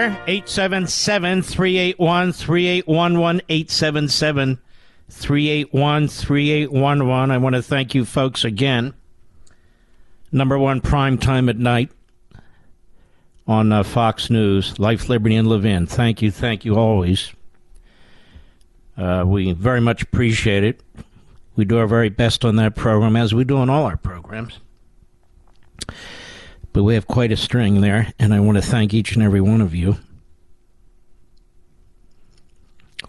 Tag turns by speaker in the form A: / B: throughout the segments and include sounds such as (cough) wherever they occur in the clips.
A: Number, 877 381 3811 877 381 3811. I want to thank you folks again. Number one prime time at night on uh, Fox News, Life, Liberty, and Levin. Thank you, thank you always. Uh, we very much appreciate it. We do our very best on that program, as we do on all our programs but we have quite a string there, and I want to thank each and every one of you.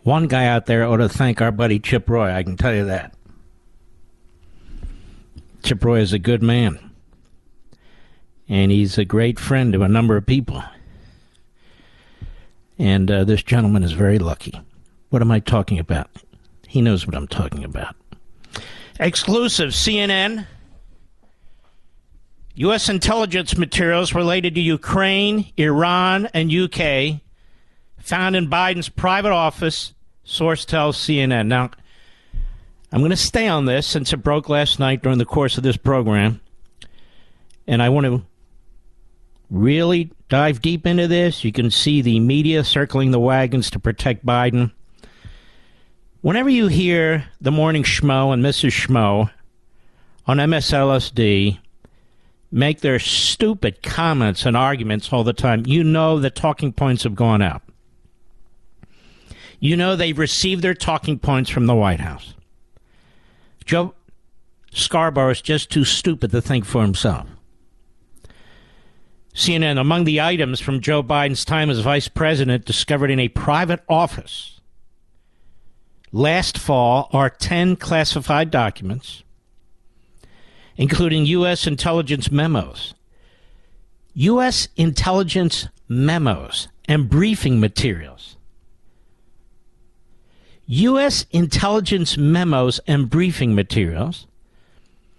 A: One guy out there ought to thank our buddy Chip Roy, I can tell you that. Chip Roy is a good man, and he's a great friend to a number of people. And uh, this gentleman is very lucky. What am I talking about? He knows what I'm talking about. Exclusive CNN. U.S. intelligence materials related to Ukraine, Iran, and UK found in Biden's private office, source tells CNN. Now, I'm going to stay on this since it broke last night during the course of this program. And I want to really dive deep into this. You can see the media circling the wagons to protect Biden. Whenever you hear the morning schmo and Mrs. Schmo on MSLSD, make their stupid comments and arguments all the time, you know the talking points have gone out. You know they've received their talking points from the White House. Joe Scarborough is just too stupid to think for himself. CNN, among the items from Joe Biden's time as vice president discovered in a private office last fall are 10 classified documents including U.S. intelligence memos. U.S. intelligence memos and briefing materials. U.S. intelligence memos and briefing materials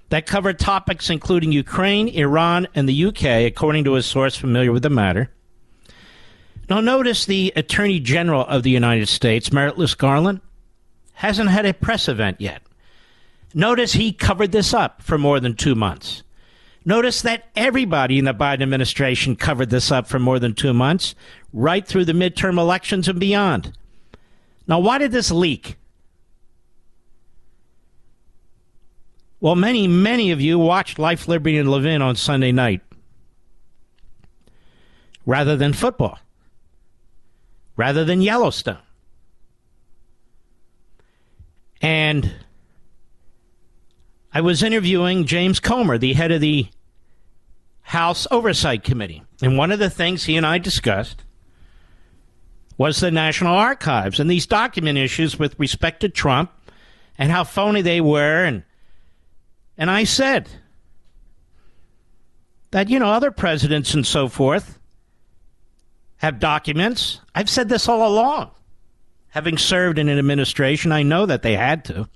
A: that cover topics including Ukraine, Iran, and the UK, according to a source familiar with the matter. Now, notice the Attorney General of the United States, Merrick Garland, hasn't had a press event yet. Notice he covered this up for more than two months. Notice that everybody in the Biden administration covered this up for more than two months, right through the midterm elections and beyond. Now, why did this leak? Well, many, many of you watched Life, Liberty, and Levin on Sunday night rather than football, rather than Yellowstone. And I was interviewing James Comer, the head of the House Oversight Committee. And one of the things he and I discussed was the National Archives and these document issues with respect to Trump and how phony they were. And, and I said that, you know, other presidents and so forth have documents. I've said this all along. Having served in an administration, I know that they had to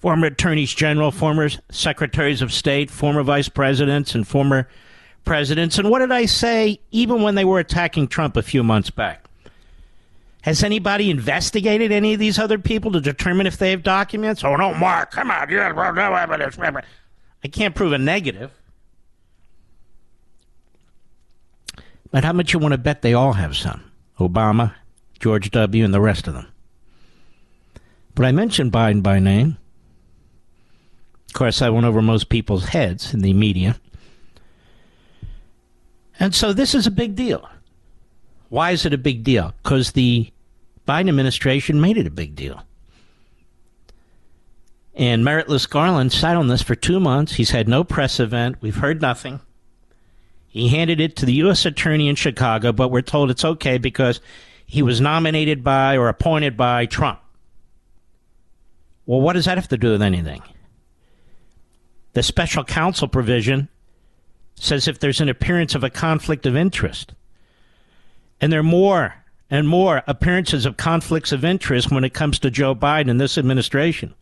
A: former attorneys general, former secretaries of state, former vice presidents, and former presidents. And what did I say even when they were attacking Trump a few months back? Has anybody investigated any of these other people to determine if they have documents? Oh, no, Mark, come on. You have no evidence. I can't prove a negative. But how much you want to bet they all have some? Obama, George W., and the rest of them. But I mentioned Biden by name. Of course, I went over most people's heads in the media. And so this is a big deal. Why is it a big deal? Because the Biden administration made it a big deal. And Meritless Garland sat on this for two months. He's had no press event. We've heard nothing. He handed it to the U.S. Attorney in Chicago, but we're told it's okay because he was nominated by or appointed by Trump. Well, what does that have to do with anything? The special counsel provision says if there's an appearance of a conflict of interest, and there are more and more appearances of conflicts of interest when it comes to Joe Biden and this administration.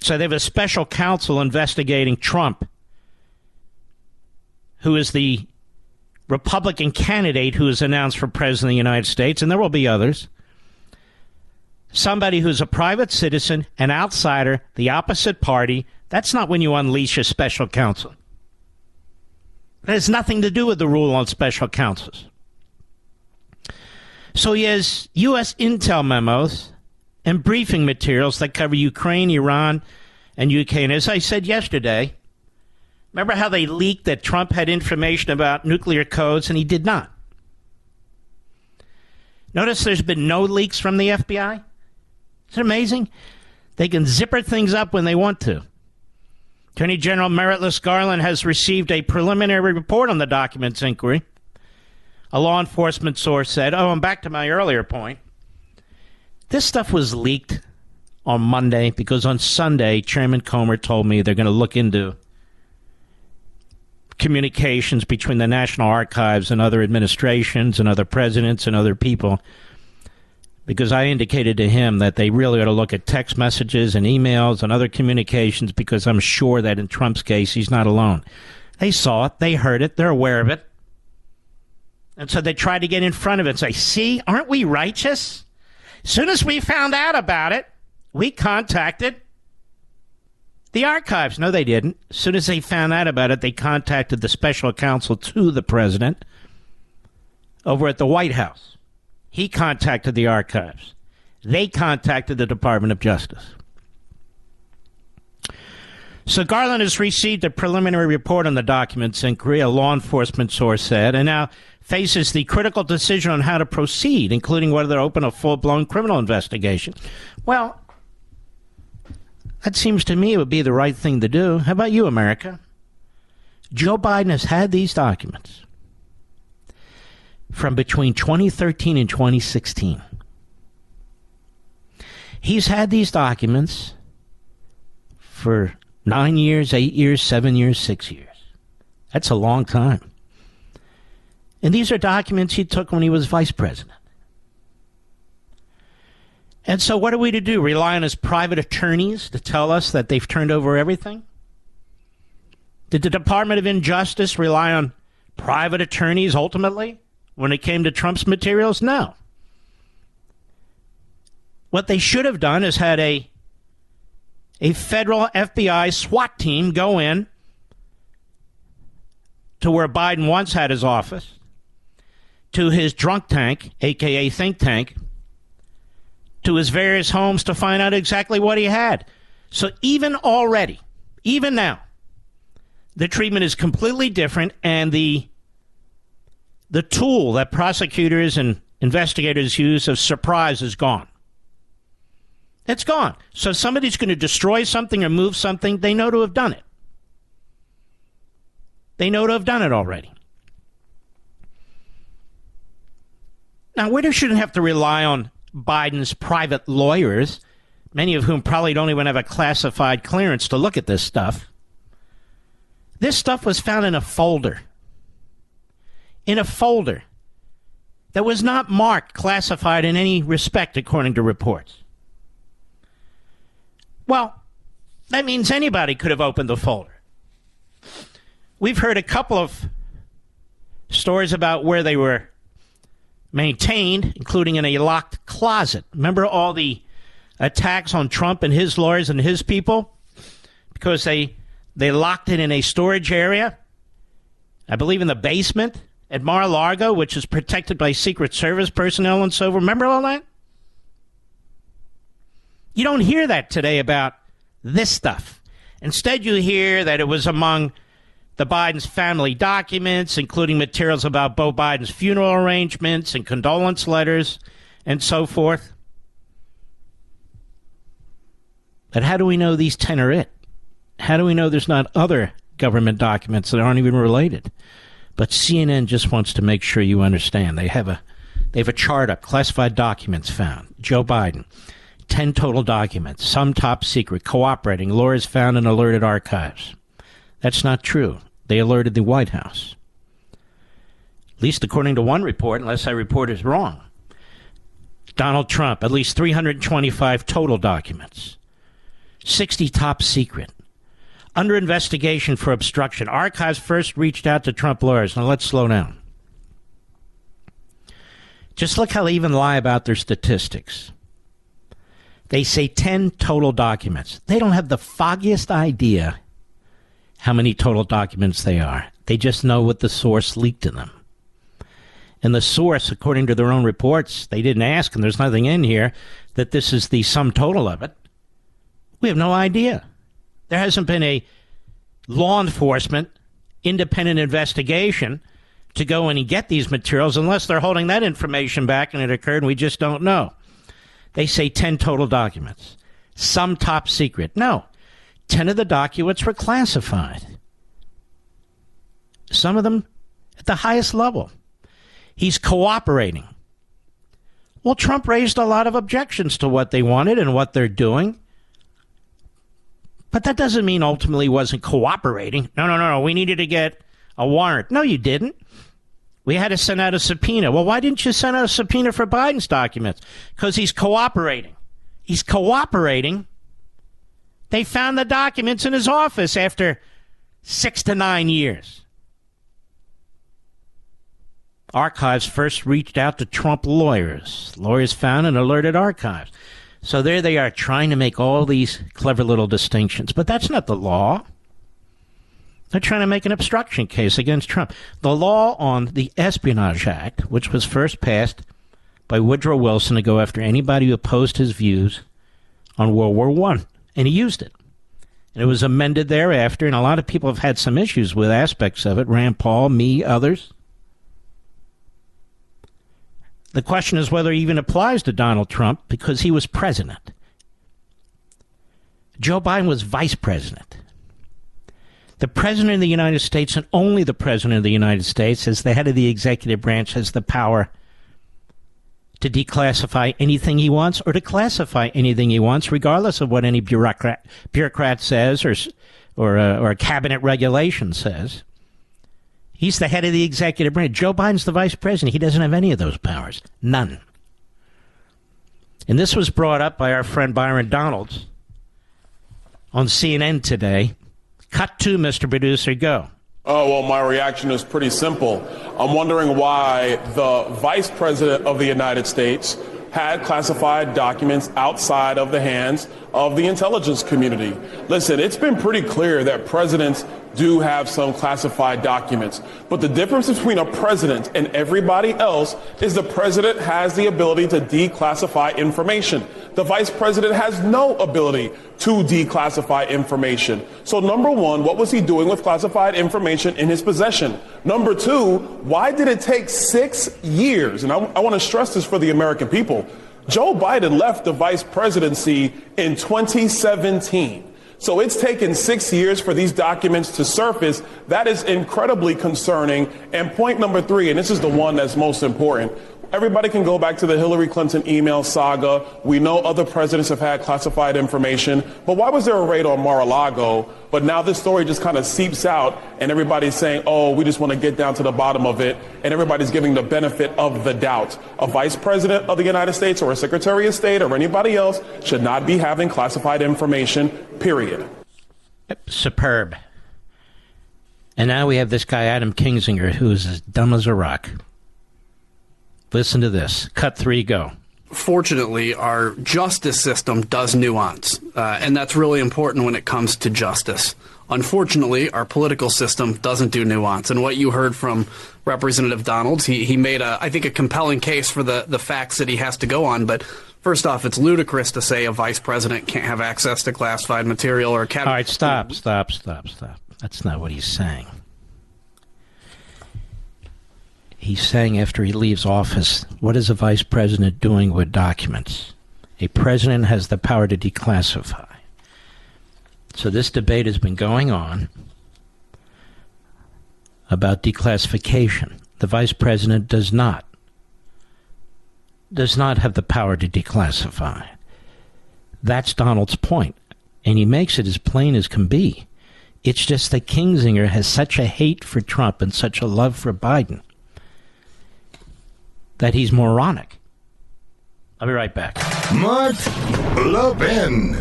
A: So they have a special counsel investigating Trump, who is the Republican candidate who is announced for president of the United States, and there will be others. Somebody who's a private citizen, an outsider, the opposite party. That's not when you unleash a special counsel. It has nothing to do with the rule on special counsels. So he has U.S. intel memos and briefing materials that cover Ukraine, Iran, and UK. And as I said yesterday, remember how they leaked that Trump had information about nuclear codes and he did not? Notice there's been no leaks from the FBI? Is it amazing? They can zipper things up when they want to. Attorney General Meritless Garland has received a preliminary report on the documents inquiry. A law enforcement source said, Oh, I'm back to my earlier point. This stuff was leaked on Monday because on Sunday, Chairman Comer told me they're going to look into communications between the National Archives and other administrations and other presidents and other people because I indicated to him that they really ought to look at text messages and emails and other communications because I'm sure that in Trump's case, he's not alone. They saw it, they heard it, they're aware of it. And so they tried to get in front of it and say, see, aren't we righteous? Soon as we found out about it, we contacted the archives. No, they didn't. As soon as they found out about it, they contacted the special counsel to the president over at the White House. He contacted the archives. They contacted the Department of Justice. So Garland has received a preliminary report on the documents inquiry, a law enforcement source said, and now faces the critical decision on how to proceed, including whether to open a full blown criminal investigation. Well, that seems to me it would be the right thing to do. How about you, America? Joe Biden has had these documents from between 2013 and 2016. He's had these documents for nine years, eight years, seven years, six years. That's a long time. And these are documents he took when he was vice president. And so, what are we to do? Rely on his private attorneys to tell us that they've turned over everything? Did the Department of Injustice rely on private attorneys ultimately? When it came to Trump's materials? No. What they should have done is had a a federal FBI SWAT team go in to where Biden once had his office, to his drunk tank, aka think tank, to his various homes to find out exactly what he had. So even already, even now, the treatment is completely different and the the tool that prosecutors and investigators use of surprise is gone. It's gone. So if somebody's going to destroy something or move something, they know to have done it. They know to have done it already. Now, we shouldn't have to rely on Biden's private lawyers, many of whom probably don't even have a classified clearance to look at this stuff. This stuff was found in a folder in a folder that was not marked classified in any respect according to reports. Well, that means anybody could have opened the folder. We've heard a couple of stories about where they were maintained, including in a locked closet. Remember all the attacks on Trump and his lawyers and his people? Because they they locked it in a storage area. I believe in the basement at Mar-a-Lago, which is protected by Secret Service personnel and so. Remember all that? You don't hear that today about this stuff. Instead, you hear that it was among the Biden's family documents, including materials about Beau Biden's funeral arrangements and condolence letters and so forth. But how do we know these 10 are it? How do we know there's not other government documents that aren't even related? But CNN just wants to make sure you understand. They have a they have a chart up, classified documents found. Joe Biden, 10 total documents, some top secret, cooperating, lawyers found in alerted archives. That's not true. They alerted the White House. At least according to one report, unless that report is wrong. Donald Trump, at least 325 total documents. 60 top secret. Under investigation for obstruction. Archives first reached out to Trump lawyers. Now let's slow down. Just look how they even lie about their statistics. They say 10 total documents. They don't have the foggiest idea how many total documents they are. They just know what the source leaked to them. And the source, according to their own reports, they didn't ask, and there's nothing in here that this is the sum total of it. We have no idea. There hasn't been a law enforcement independent investigation to go in and get these materials unless they're holding that information back and it occurred and we just don't know. They say 10 total documents, some top secret. No, 10 of the documents were classified. Some of them at the highest level. He's cooperating. Well, Trump raised a lot of objections to what they wanted and what they're doing. But that doesn't mean ultimately wasn't cooperating. No, no, no, no. We needed to get a warrant. No, you didn't. We had to send out a subpoena. Well, why didn't you send out a subpoena for Biden's documents? Because he's cooperating. He's cooperating. They found the documents in his office after six to nine years. Archives first reached out to Trump lawyers. Lawyers found and alerted archives. So there they are trying to make all these clever little distinctions. But that's not the law. They're trying to make an obstruction case against Trump. The law on the Espionage Act, which was first passed by Woodrow Wilson to go after anybody who opposed his views on World War One, and he used it. And it was amended thereafter, and a lot of people have had some issues with aspects of it. Rand Paul, me, others. The question is whether it even applies to Donald Trump because he was president. Joe Biden was vice president. The president of the United States and only the president of the United States, as the head of the executive branch, has the power to declassify anything he wants or to classify anything he wants, regardless of what any bureaucrat, bureaucrat says or, or, a, or a cabinet regulation says. He's the head of the executive branch. Joe Biden's the vice president. He doesn't have any of those powers. None. And this was brought up by our friend Byron Donalds on CNN today. Cut to Mr. Producer, go.
B: Oh, well, my reaction is pretty simple. I'm wondering why the Vice President of the United States had classified documents outside of the hands of the intelligence community. Listen, it's been pretty clear that presidents do have some classified documents. But the difference between a president and everybody else is the president has the ability to declassify information. The vice president has no ability to declassify information. So number one, what was he doing with classified information in his possession? Number two, why did it take six years? And I, I want to stress this for the American people. Joe Biden left the vice presidency in 2017. So it's taken six years for these documents to surface. That is incredibly concerning. And point number three, and this is the one that's most important. Everybody can go back to the Hillary Clinton email saga. We know other presidents have had classified information. But why was there a raid on Mar-a-Lago? But now this story just kind of seeps out and everybody's saying, oh, we just want to get down to the bottom of it. And everybody's giving the benefit of the doubt. A vice president of the United States or a secretary of state or anybody else should not be having classified information, period.
A: Superb. And now we have this guy, Adam Kinzinger, who is as dumb as a rock Listen to this. Cut three, go.
C: Fortunately, our justice system does nuance, uh, and that's really important when it comes to justice. Unfortunately, our political system doesn't do nuance. And what you heard from Representative Donalds, he, he made, a, I think, a compelling case for the, the facts that he has to go on. But first off, it's ludicrous to say a vice president can't have access to classified material or a cabinet.
A: All right, stop, stop, stop, stop. That's not what he's saying. He's saying after he leaves office, what is a vice president doing with documents? A president has the power to declassify. So this debate has been going on about declassification. The vice president does not does not have the power to declassify. That's Donald's point, and he makes it as plain as can be. It's just that Kinzinger has such a hate for Trump and such a love for Biden that he's moronic. I'll be right back.
D: Mark Levin.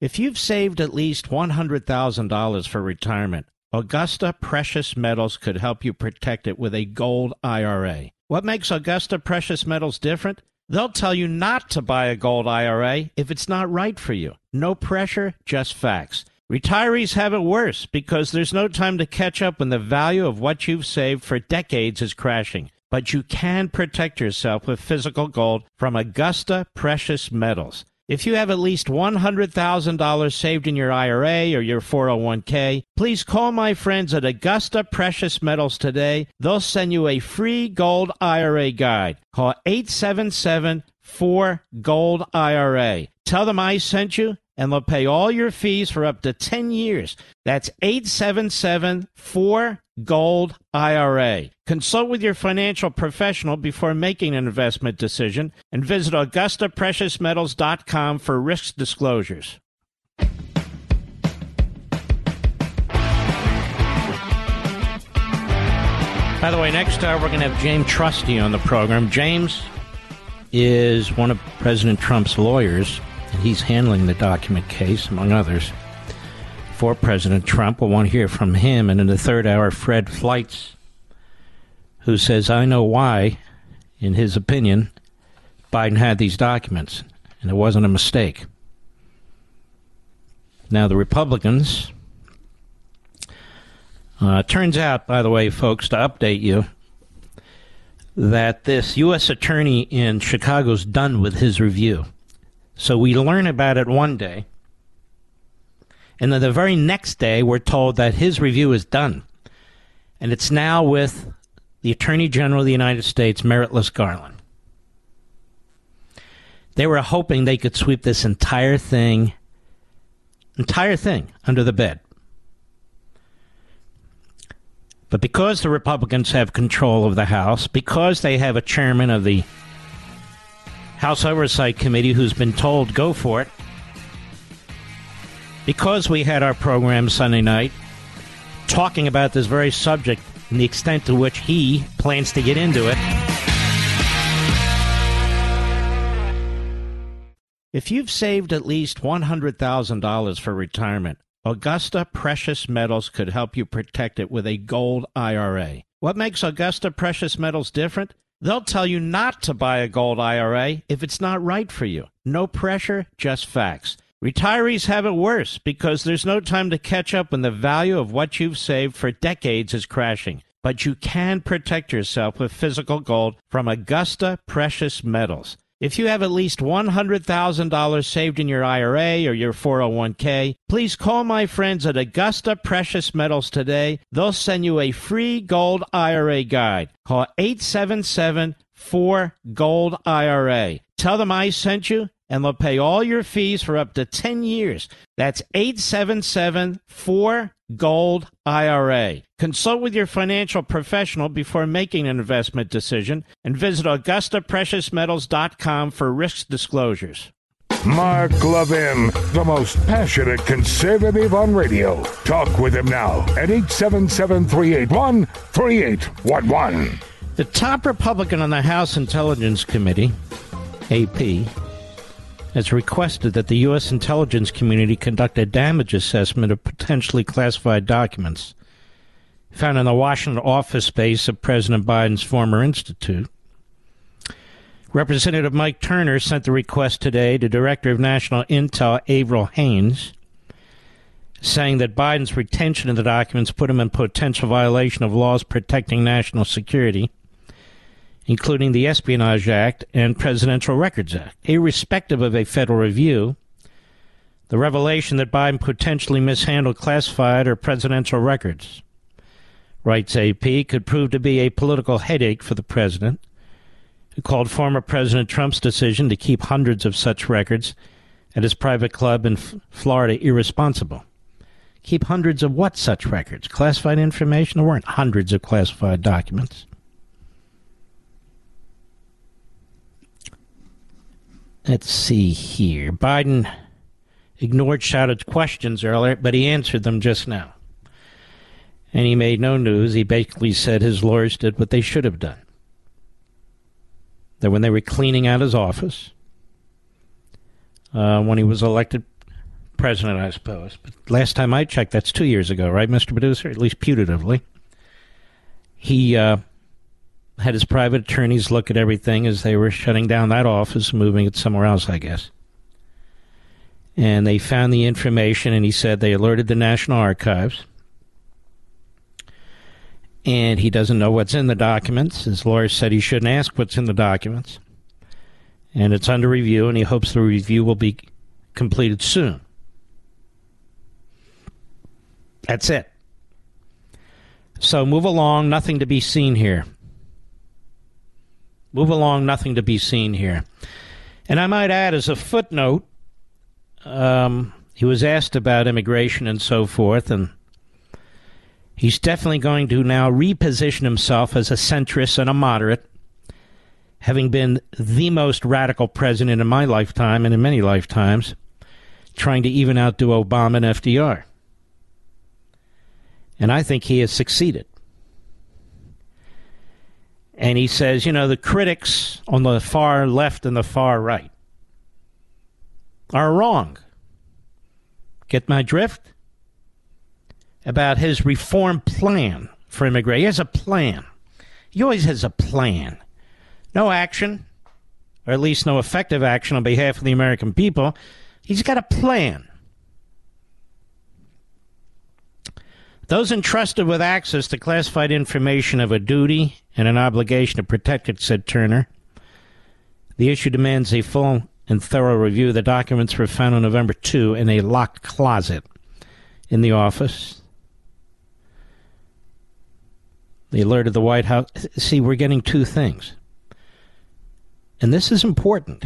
A: If you've saved at least $100,000 for retirement, Augusta Precious Metals could help you protect it with a gold IRA. What makes Augusta Precious Metals different? They'll tell you not to buy a gold IRA if it's not right for you. No pressure, just facts. Retirees have it worse because there's no time to catch up when the value of what you've saved for decades is crashing. But you can protect yourself with physical gold from Augusta Precious Metals. If you have at least $100,000 saved in your IRA or your 401k, please call my friends at Augusta Precious Metals today. They'll send you a free gold IRA guide. Call 877 4 Gold IRA. Tell them I sent you and they'll pay all your fees for up to 10 years. That's 877 4 Gold IRA. Consult with your financial professional before making an investment decision and visit AugustaPreciousMetals.com for risk disclosures. By the way, next hour we're going to have James Trusty on the program. James is one of President Trump's lawyers and he's handling the document case, among others, for President Trump. We'll want to hear from him. And in the third hour, Fred Fleitz, who says, I know why, in his opinion, Biden had these documents, and it wasn't a mistake. Now, the Republicans. Uh, turns out, by the way, folks, to update you, that this U.S. attorney in Chicago's done with his review. So we learn about it one day. And then the very next day, we're told that his review is done. And it's now with the Attorney General of the United States, Meritless Garland. They were hoping they could sweep this entire thing, entire thing, under the bed. But because the Republicans have control of the House, because they have a chairman of the House Oversight Committee who's been told go for it. Because we had our program Sunday night talking about this very subject and the extent to which he plans to get into it. If you've saved at least $100,000 for retirement, Augusta Precious Metals could help you protect it with a gold IRA. What makes Augusta Precious Metals different? They'll tell you not to buy a gold IRA if it's not right for you. No pressure, just facts. Retirees have it worse because there's no time to catch up when the value of what you've saved for decades is crashing. But you can protect yourself with physical gold from Augusta Precious Metals. If you have at least $100,000 saved in your IRA or your 401k, please call my friends at Augusta Precious Metals today. They'll send you a free gold IRA guide. Call 877 4 Gold IRA. Tell them I sent you and they'll pay all your fees for up to 10 years. That's 877 4 Gold IRA. Consult with your financial professional before making an investment decision and visit AugustaPreciousMetals.com for risk disclosures.
D: Mark Levin, the most passionate conservative on radio. Talk with him now at 877 381 3811.
A: The top Republican on the House Intelligence Committee, AP, has requested that the U.S. intelligence community conduct a damage assessment of potentially classified documents found in the Washington office space of President Biden's former institute. Representative Mike Turner sent the request today to Director of National Intel Avril Haines, saying that Biden's retention of the documents put him in potential violation of laws protecting national security, including the Espionage Act and Presidential Records Act. Irrespective of a federal review, the revelation that Biden potentially mishandled classified or presidential records, writes AP, could prove to be a political headache for the president who called former President Trump's decision to keep hundreds of such records at his private club in F- Florida irresponsible. Keep hundreds of what such records? Classified information? There weren't hundreds of classified documents. Let's see here. Biden ignored shouted questions earlier, but he answered them just now. And he made no news. He basically said his lawyers did what they should have done that when they were cleaning out his office, uh, when he was elected president, I suppose. But last time I checked, that's two years ago, right, Mr. Producer? At least putatively. He uh, had his private attorneys look at everything as they were shutting down that office, moving it somewhere else, I guess. And they found the information, and he said they alerted the National Archives and he doesn't know what's in the documents. His lawyer said he shouldn't ask what's in the documents. And it's under review, and he hopes the review will be completed soon. That's it. So move along, nothing to be seen here. Move along, nothing to be seen here. And I might add, as a footnote, um, he was asked about immigration and so forth, and He's definitely going to now reposition himself as a centrist and a moderate, having been the most radical president in my lifetime and in many lifetimes, trying to even outdo Obama and FDR. And I think he has succeeded. And he says, you know, the critics on the far left and the far right are wrong. Get my drift? about his reform plan for immigration. He has a plan. He always has a plan. No action, or at least no effective action on behalf of the American people. He's got a plan. Those entrusted with access to classified information have a duty and an obligation to protect it, said Turner. The issue demands a full and thorough review. The documents were found on November 2 in a locked closet in the office. They alerted the White House. See, we're getting two things. And this is important.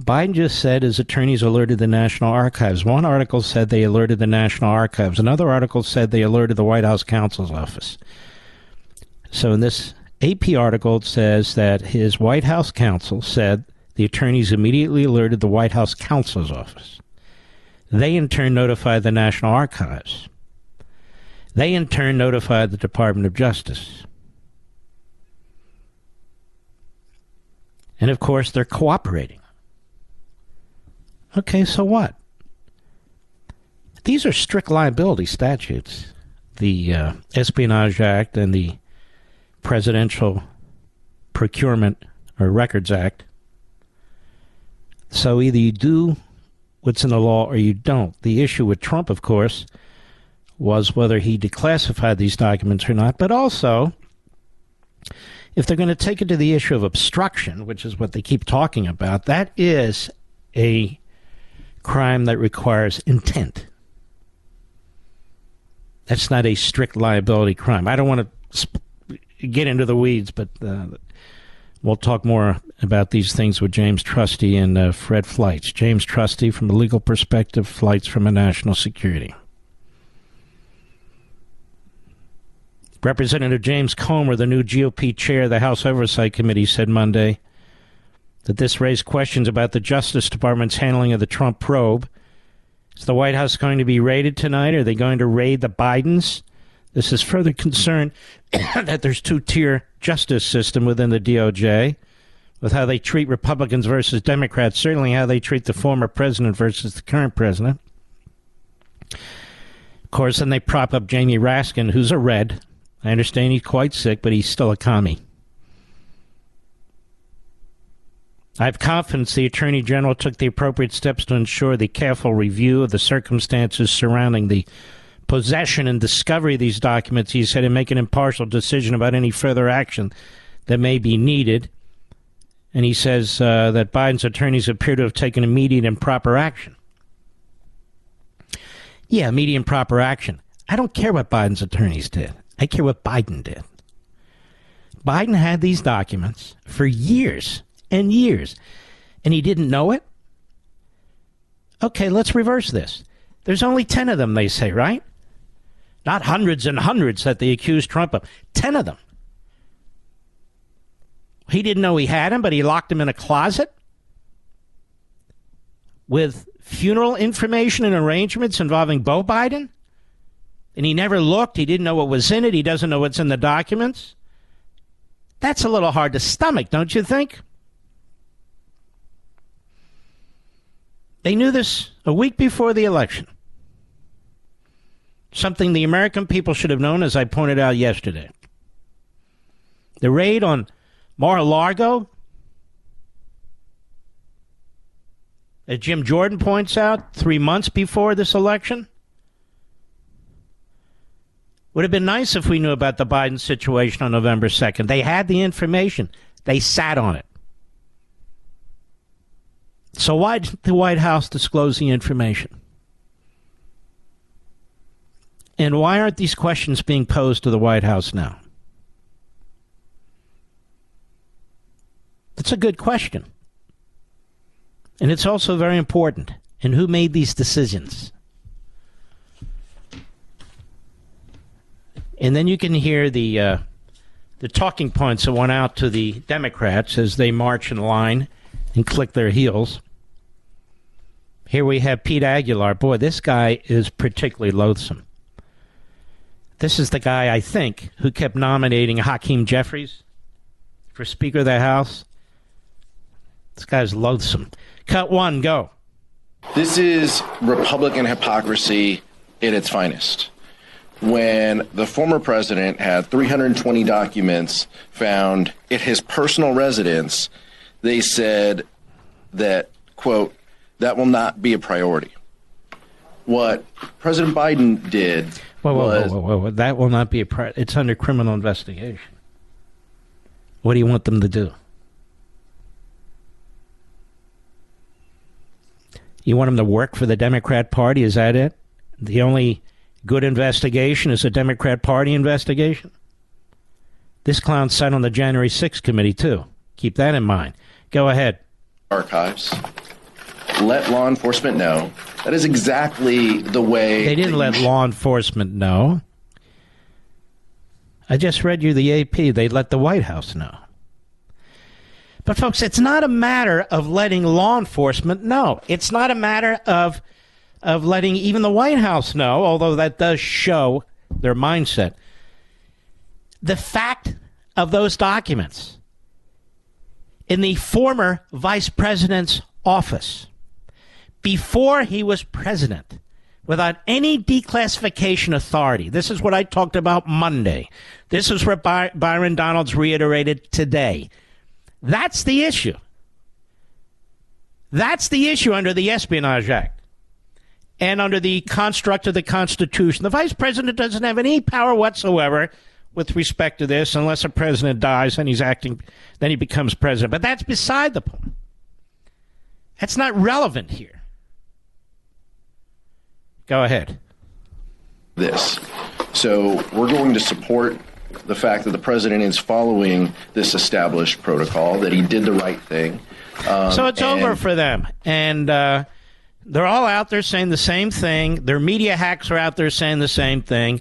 A: Biden just said his attorneys alerted the National Archives. One article said they alerted the National Archives. Another article said they alerted the White House counsel's office. So in this AP article, it says that his White House counsel said the attorneys immediately alerted the White House counsel's office. They in turn notified the National Archives. They in turn notified the Department of Justice. And of course, they're cooperating. Okay, so what? These are strict liability statutes the uh, Espionage Act and the Presidential Procurement or Records Act. So either you do what's in the law or you don't. The issue with Trump, of course, was whether he declassified these documents or not, but also if they're going to take it to the issue of obstruction, which is what they keep talking about, that is a crime that requires intent. That's not a strict liability crime. I don't want to sp- get into the weeds, but uh, we'll talk more about these things with James Trusty and uh, Fred Fleitz. James Trusty from a legal perspective, Fleitz from a national security. Representative James Comer, the new GOP chair of the House Oversight Committee, said Monday that this raised questions about the Justice Department's handling of the Trump probe. Is the White House going to be raided tonight? Are they going to raid the Bidens? This is further concern (coughs) that there's two-tier justice system within the DOJ with how they treat Republicans versus Democrats, certainly how they treat the former president versus the current president. Of course, then they prop up Jamie Raskin, who's a red. I understand he's quite sick, but he's still a commie. I have confidence the Attorney General took the appropriate steps to ensure the careful review of the circumstances surrounding the possession and discovery of these documents, he said, and make an impartial decision about any further action that may be needed. And he says uh, that Biden's attorneys appear to have taken immediate and proper action. Yeah, immediate and proper action. I don't care what Biden's attorneys did. I care what Biden did. Biden had these documents for years and years, and he didn't know it? Okay, let's reverse this. There's only 10 of them, they say, right? Not hundreds and hundreds that they accuse Trump of. 10 of them. He didn't know he had them, but he locked them in a closet with funeral information and arrangements involving Beau Biden? And he never looked. He didn't know what was in it. He doesn't know what's in the documents. That's a little hard to stomach, don't you think? They knew this a week before the election. Something the American people should have known, as I pointed out yesterday. The raid on Mar a Lago, as Jim Jordan points out, three months before this election. Would have been nice if we knew about the Biden situation on November 2nd. They had the information, they sat on it. So, why did the White House disclose the information? And why aren't these questions being posed to the White House now? That's a good question. And it's also very important. And who made these decisions? And then you can hear the uh, the talking points that went out to the Democrats as they march in line and click their heels. Here we have Pete Aguilar. Boy, this guy is particularly loathsome. This is the guy, I think, who kept nominating Hakeem Jeffries for Speaker of the House. This guy's loathsome. Cut one, go.
E: This is Republican hypocrisy at its finest. When the former president had 320 documents found at his personal residence, they said that, quote, that will not be a priority. What President Biden did
A: whoa, whoa,
E: was.
A: Whoa, whoa, whoa, That will not be a priority. It's under criminal investigation. What do you want them to do? You want them to work for the Democrat Party? Is that it? The only good investigation is a Democrat Party investigation? This clown sat on the January 6th committee, too. Keep that in mind. Go ahead.
E: Archives. Let law enforcement know. That is exactly the way.
A: They didn't let law enforcement know. I just read you the AP. They let the White House know. But, folks, it's not a matter of letting law enforcement know. It's not a matter of, of letting even the White House know, although that does show their mindset. The fact of those documents in the former vice president's office, before he was president, without any declassification authority. This is what I talked about Monday. This is what By- Byron Donalds reiterated today. That's the issue. That's the issue under the Espionage Act and under the construct of the Constitution. The vice president doesn't have any power whatsoever with respect to this unless a president dies and he's acting, then he becomes president. But that's beside the point. That's not relevant here. Go ahead.
E: This. So we're going to support the fact that the president is following this established protocol, that he did the right thing. Um,
A: so it's
E: and-
A: over for them. And uh, they're all out there saying the same thing. Their media hacks are out there saying the same thing.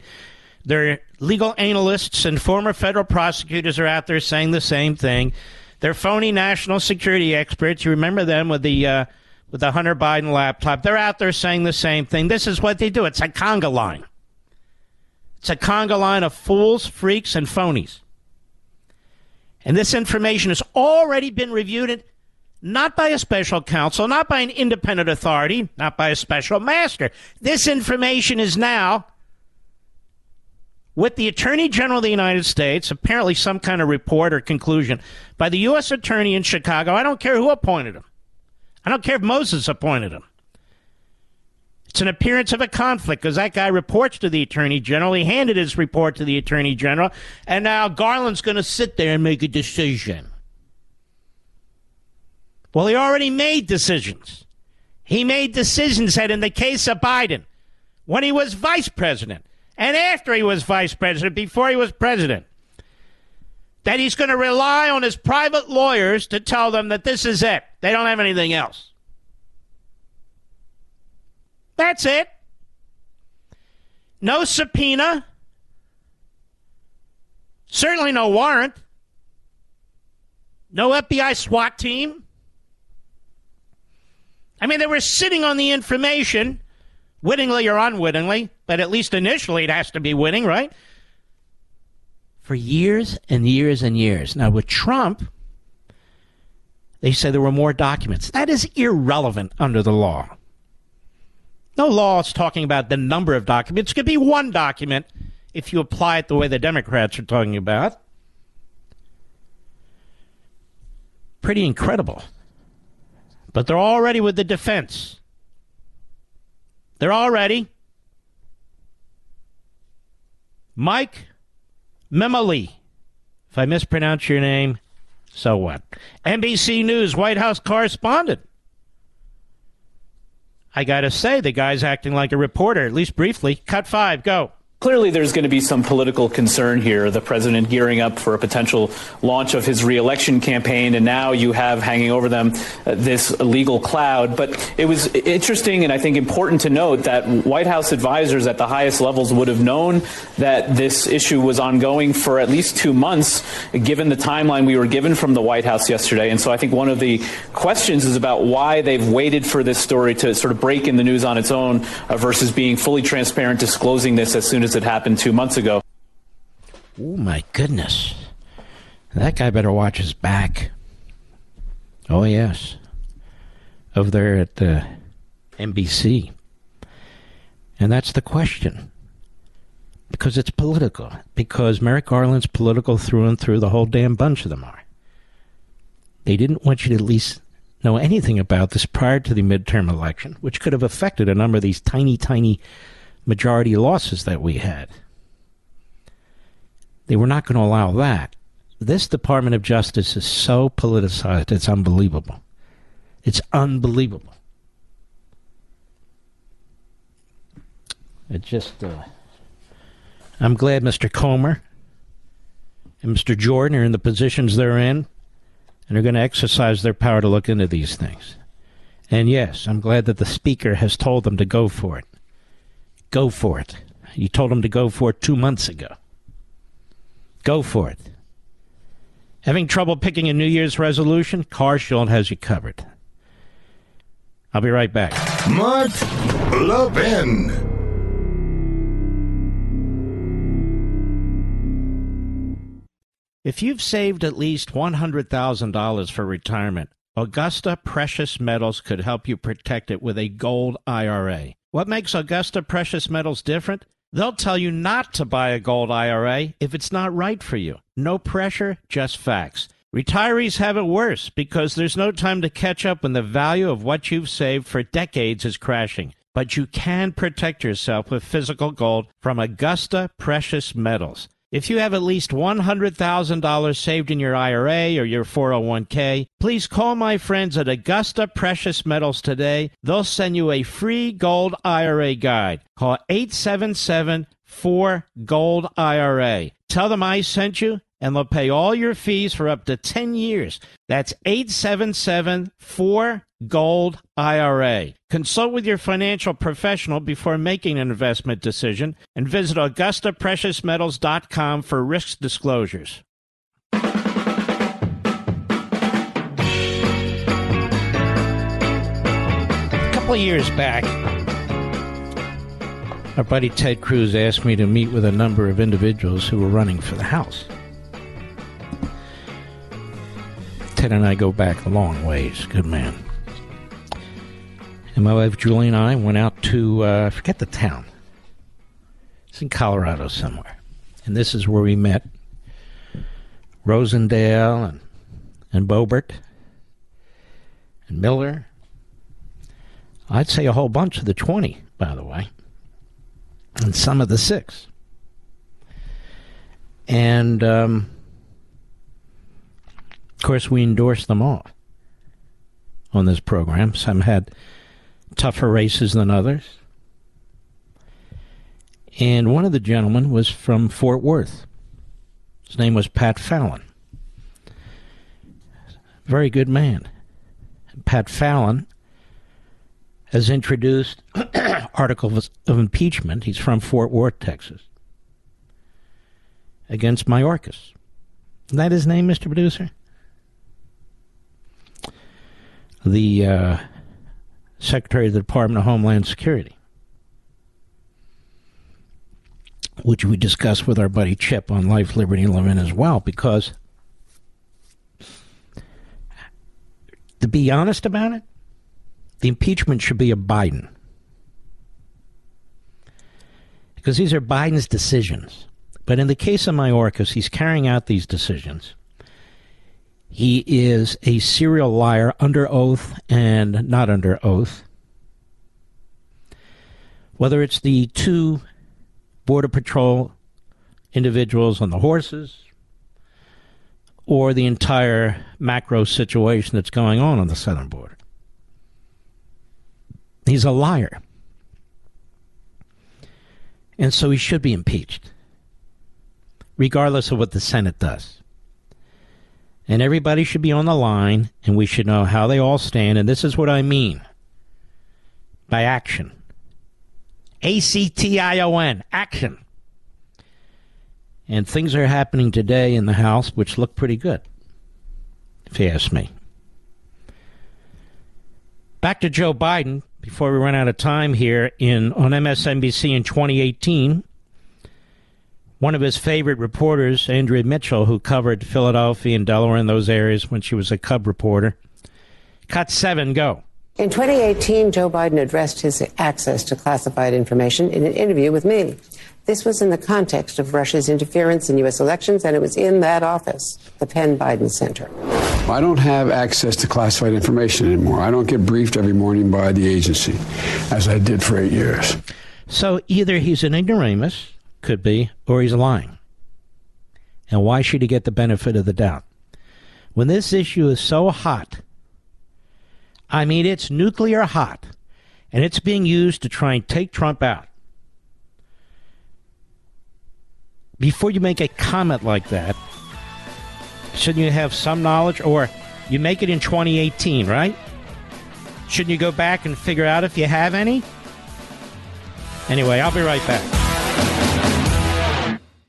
A: Their legal analysts and former federal prosecutors are out there saying the same thing. They're phony national security experts. You remember them with the uh, with the Hunter Biden laptop. They're out there saying the same thing. This is what they do. It's a conga line. It's a conga line of fools, freaks, and phonies. And this information has already been reviewed, not by a special counsel, not by an independent authority, not by a special master. This information is now with the Attorney General of the United States, apparently some kind of report or conclusion by the U.S. Attorney in Chicago. I don't care who appointed him. I don't care if Moses appointed him. It's an appearance of a conflict because that guy reports to the Attorney General. He handed his report to the Attorney General, and now Garland's going to sit there and make a decision. Well, he already made decisions. He made decisions that in the case of Biden, when he was vice president, and after he was vice president, before he was president, that he's going to rely on his private lawyers to tell them that this is it. They don't have anything else. That's it. No subpoena. Certainly no warrant. No FBI SWAT team. I mean, they were sitting on the information, wittingly or unwittingly, but at least initially it has to be winning, right? For years and years and years. Now, with Trump, they say there were more documents. That is irrelevant under the law. No law is talking about the number of documents. It could be one document if you apply it the way the Democrats are talking about. Pretty incredible. But they're already with the defense. They're already. Mike Memoli. If I mispronounce your name, so what? NBC News White House correspondent. I got to say, the guy's acting like a reporter, at least briefly. Cut five, go.
F: Clearly, there's going to be some political concern here. The president gearing up for a potential launch of his reelection campaign, and now you have hanging over them uh, this legal cloud. But it was interesting and I think important to note that White House advisors at the highest levels would have known that this issue was ongoing for at least two months, given the timeline we were given from the White House yesterday. And so I think one of the questions is about why they've waited for this story to sort of break in the news on its own uh, versus being fully transparent, disclosing this as soon as as it happened two months ago.
A: Oh, my goodness. That guy better watch his back. Oh, yes. Over there at the NBC. And that's the question. Because it's political. Because Merrick Garland's political through and through. The whole damn bunch of them are. They didn't want you to at least know anything about this prior to the midterm election, which could have affected a number of these tiny, tiny majority losses that we had. They were not going to allow that. This Department of Justice is so politicized, it's unbelievable. It's unbelievable. It just, uh, I'm glad Mr. Comer and Mr. Jordan are in the positions they're in and are going to exercise their power to look into these things. And yes, I'm glad that the Speaker has told them to go for it. Go for it. You told him to go for it two months ago. Go for it. Having trouble picking a New Year's resolution? Car Shield has you covered. I'll be right back.
D: Mark Levin.
A: If you've saved at least $100,000 for retirement, Augusta Precious Metals could help you protect it with a gold IRA. What makes Augusta Precious Metals different? They'll tell you not to buy a gold IRA if it's not right for you. No pressure, just facts. Retirees have it worse because there's no time to catch up when the value of what you've saved for decades is crashing. But you can protect yourself with physical gold from Augusta Precious Metals. If you have at least $100,000 saved in your IRA or your 401k, please call my friends at Augusta Precious Metals today. They'll send you a free gold IRA guide. Call 877 4 Gold IRA. Tell them I sent you and they'll pay all your fees for up to 10 years. That's 877 4 Gold IRA. Consult with your financial professional before making an investment decision and visit AugustaPreciousMetals.com for risk disclosures. A couple of years back, our buddy Ted Cruz asked me to meet with a number of individuals who were running for the House. Ted and I go back a long ways. Good man. And my wife Julie and I went out to, uh, forget the town. It's in Colorado somewhere. and this is where we met Rosendale and, and Boebert and Miller. I'd say a whole bunch of the 20, by the way, and some of the six. And, um, of course, we endorsed them all on this program. Some had tougher races than others. And one of the gentlemen was from Fort Worth. His name was Pat Fallon. Very good man. Pat Fallon has introduced (coughs) articles of impeachment. He's from Fort Worth, Texas, against Mayorkas. Isn't that his name, Mr. Producer? The uh, Secretary of the Department of Homeland Security. which we discussed with our buddy Chip on Life, Liberty, and Levin as well, because to be honest about it, the impeachment should be a Biden. Because these are Biden's decisions. But in the case of Mayorkas, he's carrying out these decisions. He is a serial liar under oath and not under oath. Whether it's the two Border Patrol individuals on the horses or the entire macro situation that's going on on the southern border. He's a liar. And so he should be impeached, regardless of what the Senate does. And everybody should be on the line, and we should know how they all stand. And this is what I mean by action. A C T I O N, action. And things are happening today in the House which look pretty good, if you ask me. Back to Joe Biden before we run out of time here in on MSNBC in 2018. One of his favorite reporters, Andrea Mitchell, who covered Philadelphia and Delaware and those areas when she was a Cub reporter, cut seven go.
G: In 2018, Joe Biden addressed his access to classified information in an interview with me. This was in the context of Russia's interference in U.S. elections, and it was in that office, the Penn Biden Center.
H: I don't have access to classified information anymore. I don't get briefed every morning by the agency, as I did for eight years.
A: So either he's an ignoramus, could be, or he's lying. And why should he get the benefit of the doubt? When this issue is so hot, I mean, it's nuclear hot, and it's being used to try and take Trump out. Before you make a comment like that, shouldn't you have some knowledge? Or you make it in 2018, right? Shouldn't you go back and figure out if you have any? Anyway, I'll be right back.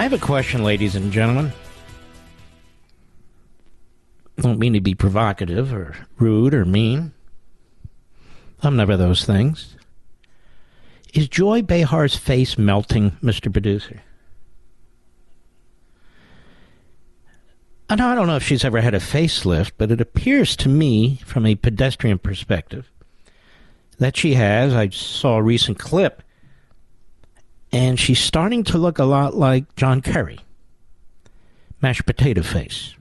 A: I have a question, ladies and gentlemen. I don't mean to be provocative or rude or mean. I'm never those things. Is Joy Behar's face melting, Mr. Producer? I don't know if she's ever had a facelift, but it appears to me, from a pedestrian perspective, that she has. I saw a recent clip, and she's starting to look a lot like John Kerry. Mashed potato face.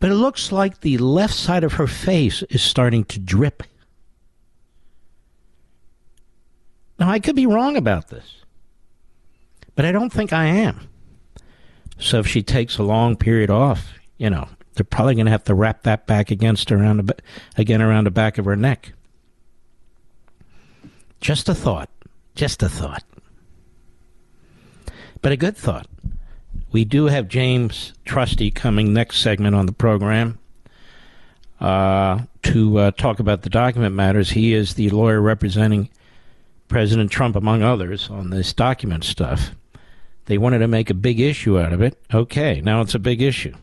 A: But it looks like the left side of her face is starting to drip. Now, I could be wrong about this, but I don't think I am. So if she takes a long period off, you know, they're probably going to have to wrap that back against around again around the back of her neck. Just a thought. Just a thought. But a good thought. We do have James Trusty coming next segment on the program uh, to uh, talk about the document matters. He is the lawyer representing President Trump, among others, on this document stuff. They wanted to make a big issue out of it. Okay, now it's a big issue.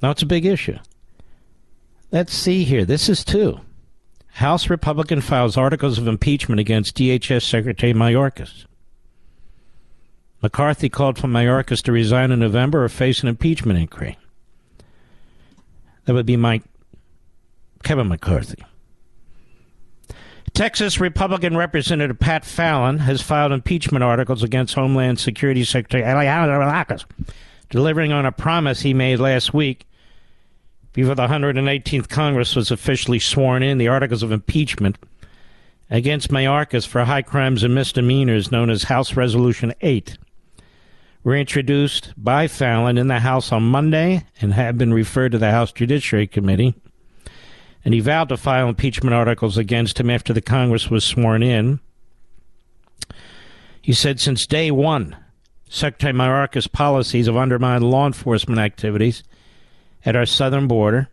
A: Now it's a big issue. Let's see here. This is two. House Republican files articles of impeachment against DHS Secretary Mayorkas. McCarthy called for Mayorkas to resign in November or face an impeachment inquiry. That would be Mike Kevin McCarthy. Texas Republican Representative Pat Fallon has filed impeachment articles against Homeland Security Secretary Alejandro Mayorkas, delivering on a promise he made last week before the 118th Congress was officially sworn in. The articles of impeachment against Mayorkas for high crimes and misdemeanors, known as House Resolution 8, were introduced by Fallon in the House on Monday and have been referred to the House Judiciary Committee. And he vowed to file impeachment articles against him after the Congress was sworn in. He said since day one, Secretary Mayorkas' policies have undermined law enforcement activities at our southern border,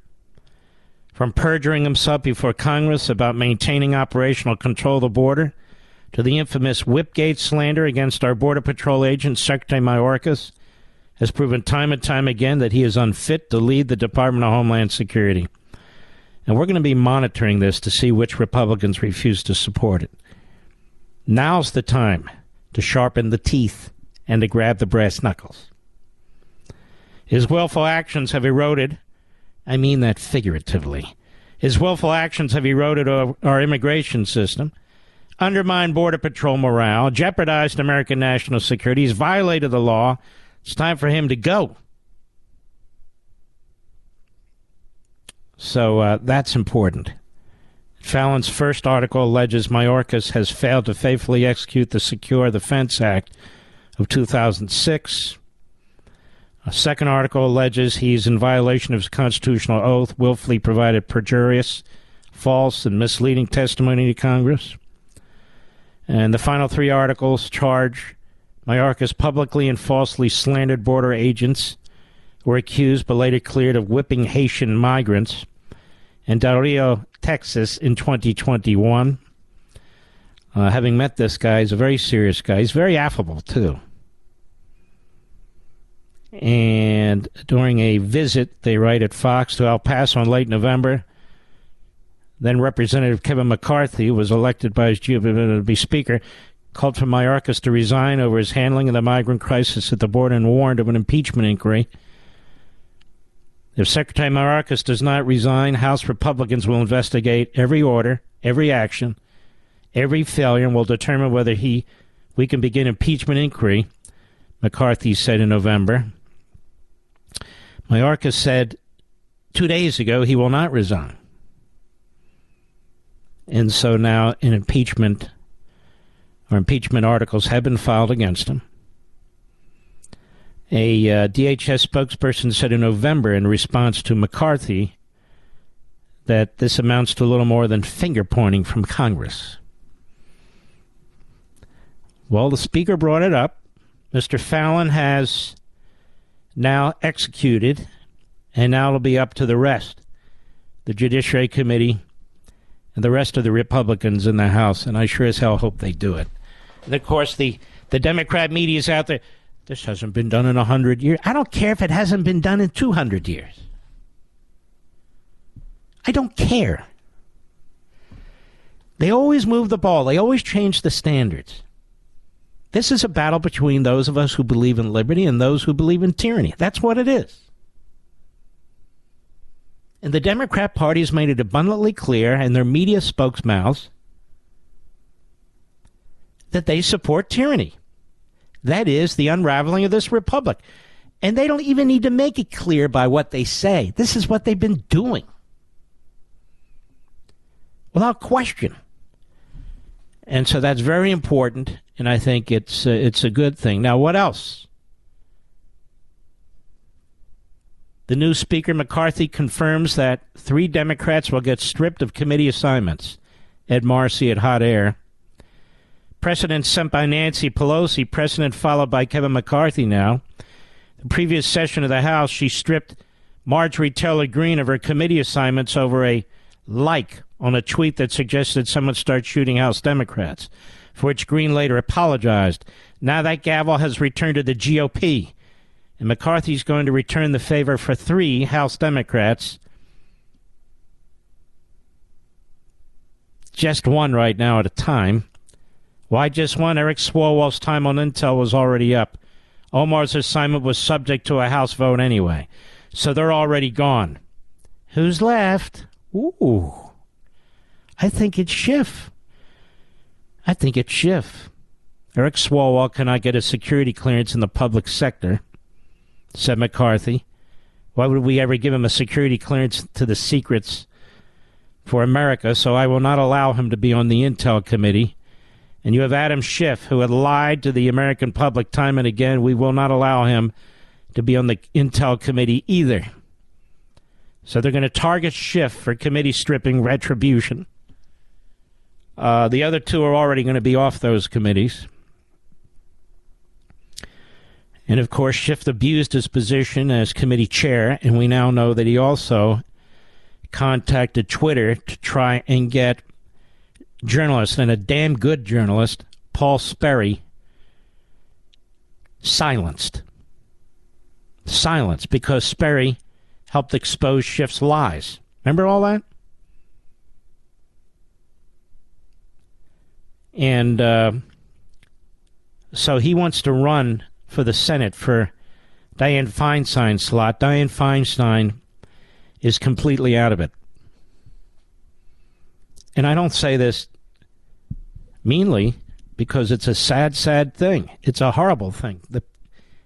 A: from perjuring himself before Congress about maintaining operational control of the border to the infamous Whipgate slander against our Border Patrol agent, Secretary Mayorkas, has proven time and time again that he is unfit to lead the Department of Homeland Security. And we're going to be monitoring this to see which Republicans refuse to support it. Now's the time to sharpen the teeth and to grab the brass knuckles. His willful actions have eroded, I mean that figuratively. His willful actions have eroded our, our immigration system undermined Border Patrol morale, jeopardized American national security. He's violated the law. It's time for him to go. So uh, that's important. Fallon's first article alleges Mayorkas has failed to faithfully execute the Secure Fence Act of 2006. A second article alleges he's in violation of his constitutional oath, willfully provided perjurious, false, and misleading testimony to Congress. And the final three articles charge Mayorkas publicly and falsely slandered border agents were accused but later cleared of whipping Haitian migrants in Del Rio, Texas in 2021. Uh, having met this guy, he's a very serious guy. He's very affable, too. And during a visit, they write at Fox to El Paso in late November, then Representative Kevin McCarthy was elected by his to be Speaker, called for Mayorkas to resign over his handling of the migrant crisis at the border and warned of an impeachment inquiry. If Secretary Mayorkas does not resign, House Republicans will investigate every order, every action, every failure, and will determine whether he we can begin impeachment inquiry. McCarthy said in November. Mayorkas said two days ago he will not resign. And so now an impeachment or impeachment articles have been filed against him. A uh, DHS spokesperson said in November in response to McCarthy that this amounts to a little more than finger pointing from Congress. Well, the Speaker brought it up. Mr. Fallon has now executed, and now it'll be up to the rest. The Judiciary Committee and the rest of the Republicans in the House, and I sure as hell hope they do it. And of course, the, the Democrat media is out there. This hasn't been done in a hundred years. I don't care if it hasn't been done in two hundred years. I don't care. They always move the ball. They always change the standards. This is a battle between those of us who believe in liberty and those who believe in tyranny. That's what it is. And the Democrat Party has made it abundantly clear in their media spokesmouths that they support tyranny. That is the unraveling of this republic. And they don't even need to make it clear by what they say. This is what they've been doing. Without question. And so that's very important, and I think it's uh, it's a good thing. Now, what else? The new Speaker McCarthy confirms that three Democrats will get stripped of committee assignments. Ed Morrissey at Hot Air. Precedent sent by Nancy Pelosi, precedent followed by Kevin McCarthy now. The previous session of the House, she stripped Marjorie Taylor Greene of her committee assignments over a like on a tweet that suggested someone start shooting House Democrats, for which Greene later apologized. Now that gavel has returned to the GOP and McCarthy's going to return the favor for three House Democrats. Just one right now at a time. Why just one? Eric Swalwell's time on Intel was already up. Omar's assignment was subject to a House vote anyway. So they're already gone. Who's left? Ooh. I think it's Schiff. I think it's Schiff. Eric Swalwell cannot get a security clearance in the public sector said McCarthy. Why would we ever give him a security clearance to the secrets for America? So I will not allow him to be on the Intel Committee. And you have Adam Schiff, who had lied to the American public time and again. We will not allow him to be on the Intel Committee either. So they're going to target Schiff for committee stripping retribution. Uh, the other two are already going to be off those committees. And of course, Schiff abused his position as committee chair, and we now know that he also contacted Twitter to try and get journalist and a damn good journalist, Paul Sperry, silenced. Silenced because Sperry helped expose Schiff's lies. Remember all that? And uh, so he wants to run for the Senate for Dianne Feinstein's slot. Dianne Feinstein is completely out of it. And I don't say this meanly because it's a sad, sad thing. It's a horrible thing that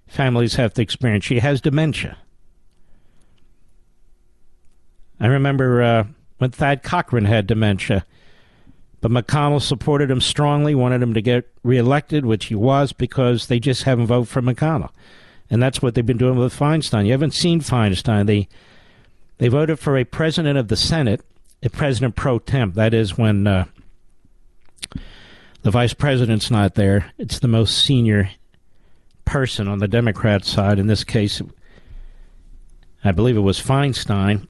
A: families have to experience. She has dementia. I remember uh, when Thad Cochran had dementia but McConnell supported him strongly, wanted him to get reelected, which he was, because they just haven't voted for McConnell. And that's what they've been doing with Feinstein. You haven't seen Feinstein. They they voted for a president of the Senate, a president pro tem. That is when uh, the vice president's not there. It's the most senior person on the Democrat side. In this case, I believe it was Feinstein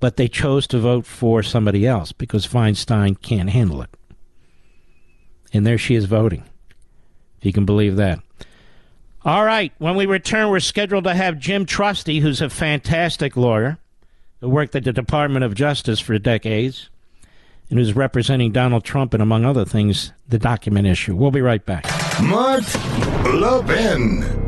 A: but they chose to vote for somebody else because Feinstein can't handle it. And there she is voting, if you can believe that. All right, when we return, we're scheduled to have Jim Trusty, who's a fantastic lawyer who worked at the Department of Justice for decades and who's representing Donald Trump and, among other things, the document issue. We'll be right back.
D: Mark Levin.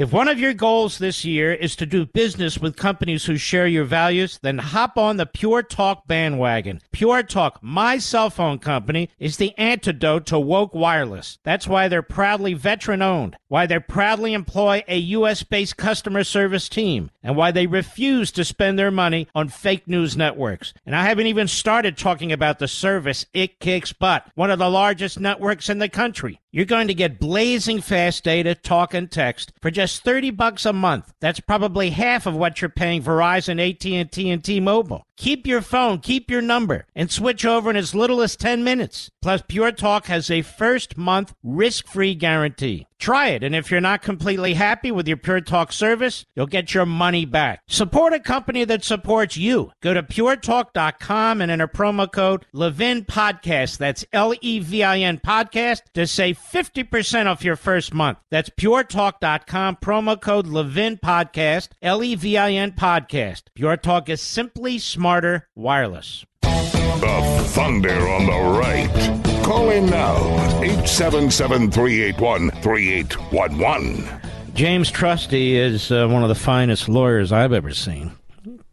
A: If one of your goals this year is to do business with companies who share your values, then hop on the Pure Talk bandwagon. Pure Talk, my cell phone company, is the antidote to woke wireless. That's why they're proudly veteran owned, why they proudly employ a U.S. based customer service team, and why they refuse to spend their money on fake news networks. And I haven't even started talking about the service it kicks butt, one of the largest networks in the country. You're going to get blazing fast data, talk, and text for just 30 bucks a month. That's probably half of what you're paying Verizon, AT&T, and T-Mobile. Keep your phone, keep your number, and switch over in as little as 10 minutes. Plus, Pure Talk has a first month risk free guarantee. Try it, and if you're not completely happy with your Pure Talk service, you'll get your money back. Support a company that supports you. Go to puretalk.com and enter promo code Levin Podcast. That's L E V I N Podcast to save 50% off your first month. That's puretalk.com, promo code Levin Podcast, L E V I N Podcast. Pure Talk is simply smart smarter wireless.
D: The Thunder on the right. Call in now, 877 381 3811.
A: James Trusty is uh, one of the finest lawyers I've ever seen.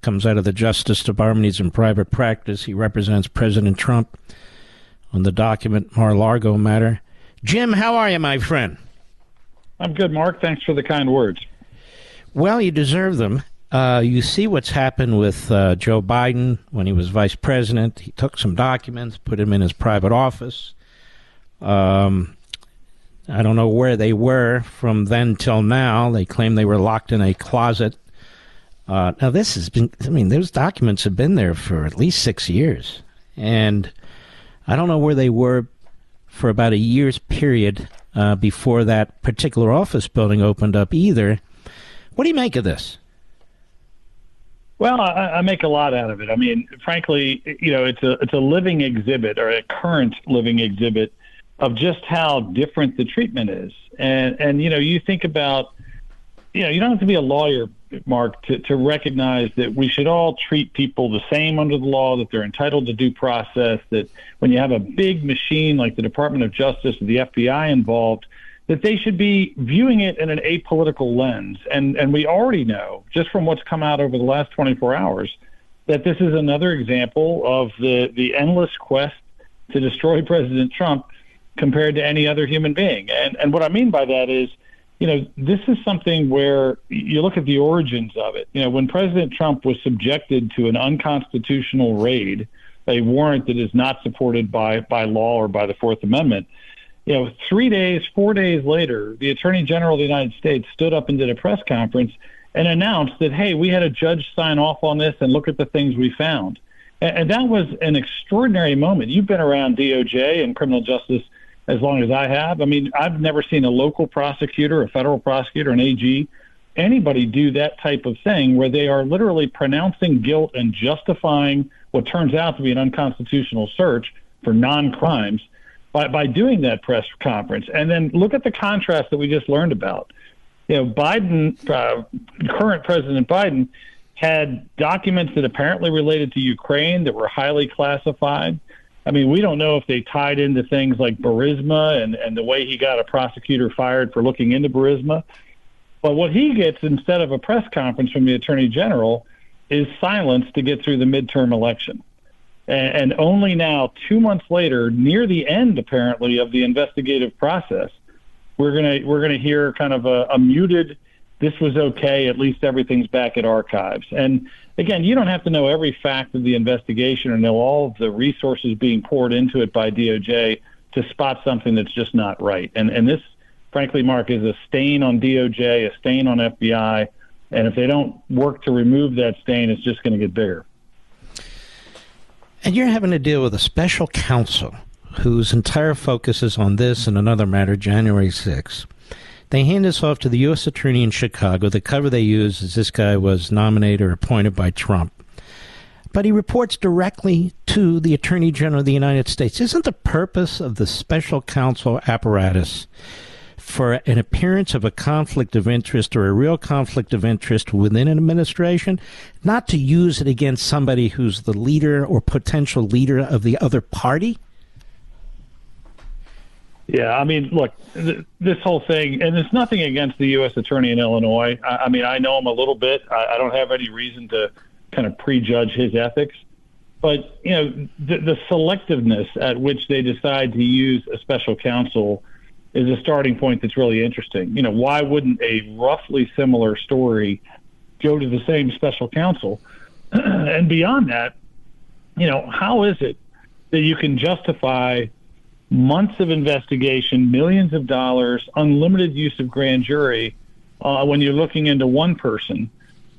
A: Comes out of the Justice Department. He's in private practice. He represents President Trump on the document Mar-a-Lago matter. Jim, how are you, my friend?
I: I'm good, Mark. Thanks for the kind words.
A: Well, you deserve them. Uh, you see what's happened with uh, Joe Biden when he was vice president. He took some documents, put them in his private office. Um, I don't know where they were from then till now. They claim they were locked in a closet. Uh, now, this has been, I mean, those documents have been there for at least six years. And I don't know where they were for about a year's period uh, before that particular office building opened up either. What do you make of this?
I: Well, I, I make a lot out of it. I mean, frankly, you know, it's a it's a living exhibit or a current living exhibit of just how different the treatment is. And and you know, you think about, you know, you don't have to be a lawyer, Mark, to, to recognize that we should all treat people the same under the law, that they're entitled to due process, that when you have a big machine like the Department of Justice or the FBI involved, that they should be viewing it in an apolitical lens. And and we already know, just from what's come out over the last 24 hours, that this is another example of the the endless quest to destroy (laughs) President Trump compared to any other human being. And and what I mean by that is, you know, this is something where you look at the origins of it. You know, when President Trump was subjected to an unconstitutional raid, a warrant that is not supported by by law or by the Fourth Amendment you know, three days, four days later, the Attorney General of the United States stood up and did a press conference and announced that, hey, we had a judge sign off on this and look at the things we found. And, and that was an extraordinary moment. You've been around DOJ and criminal justice as long as I have. I mean, I've never seen a local prosecutor, a federal prosecutor, an AG, anybody do that type of thing where they are literally pronouncing guilt and justifying what turns out to be an unconstitutional search for non crimes by, by doing that press conference. And then look at the contrast that we just learned about. You know, Biden, uh, current President Biden, had documents that apparently related to Ukraine that were highly classified. I mean, we don't know if they tied into things like Burisma and, and the way he got a prosecutor fired for looking into Burisma. But what he gets instead of a press conference from the Attorney General is silence to get through the midterm election. And, and only now, two months later, near the end apparently of the investigative process, we're gonna we're gonna hear kind of a, a muted. This was okay. At least everything's back at archives. And again, you don't have to know every fact of the investigation or know all of the resources being poured into it by DOJ to spot something that's just not right. And and this, frankly, Mark, is a stain on DOJ, a stain on FBI. And if they don't work to remove that stain, it's just going to get bigger.
A: And you're having to deal with a special counsel whose entire focus is on this and another matter, January 6th. They hand this off to the U.S. Attorney in Chicago. The cover they use is this guy was nominated or appointed by Trump. But he reports directly to the Attorney General of the United States. Isn't the purpose of the special counsel apparatus for an appearance of a conflict of interest or a real conflict of interest within an administration, not to use it against somebody who's the leader or potential leader of the other party?
I: Yeah, I mean, look, th- this whole thing, and it's nothing against the U.S. Attorney in Illinois. I, I mean, I know him a little bit. I, I don't have any reason to kind of prejudge his ethics. But, you know, the selectiveness at which they decide to use a special counsel – is a starting point that's really interesting. You know, why wouldn't a roughly similar story go to the same special counsel? (clears throat) and beyond that, you know, how is it that you can justify months of investigation, millions of dollars, unlimited use of grand jury uh, when you're looking into one person,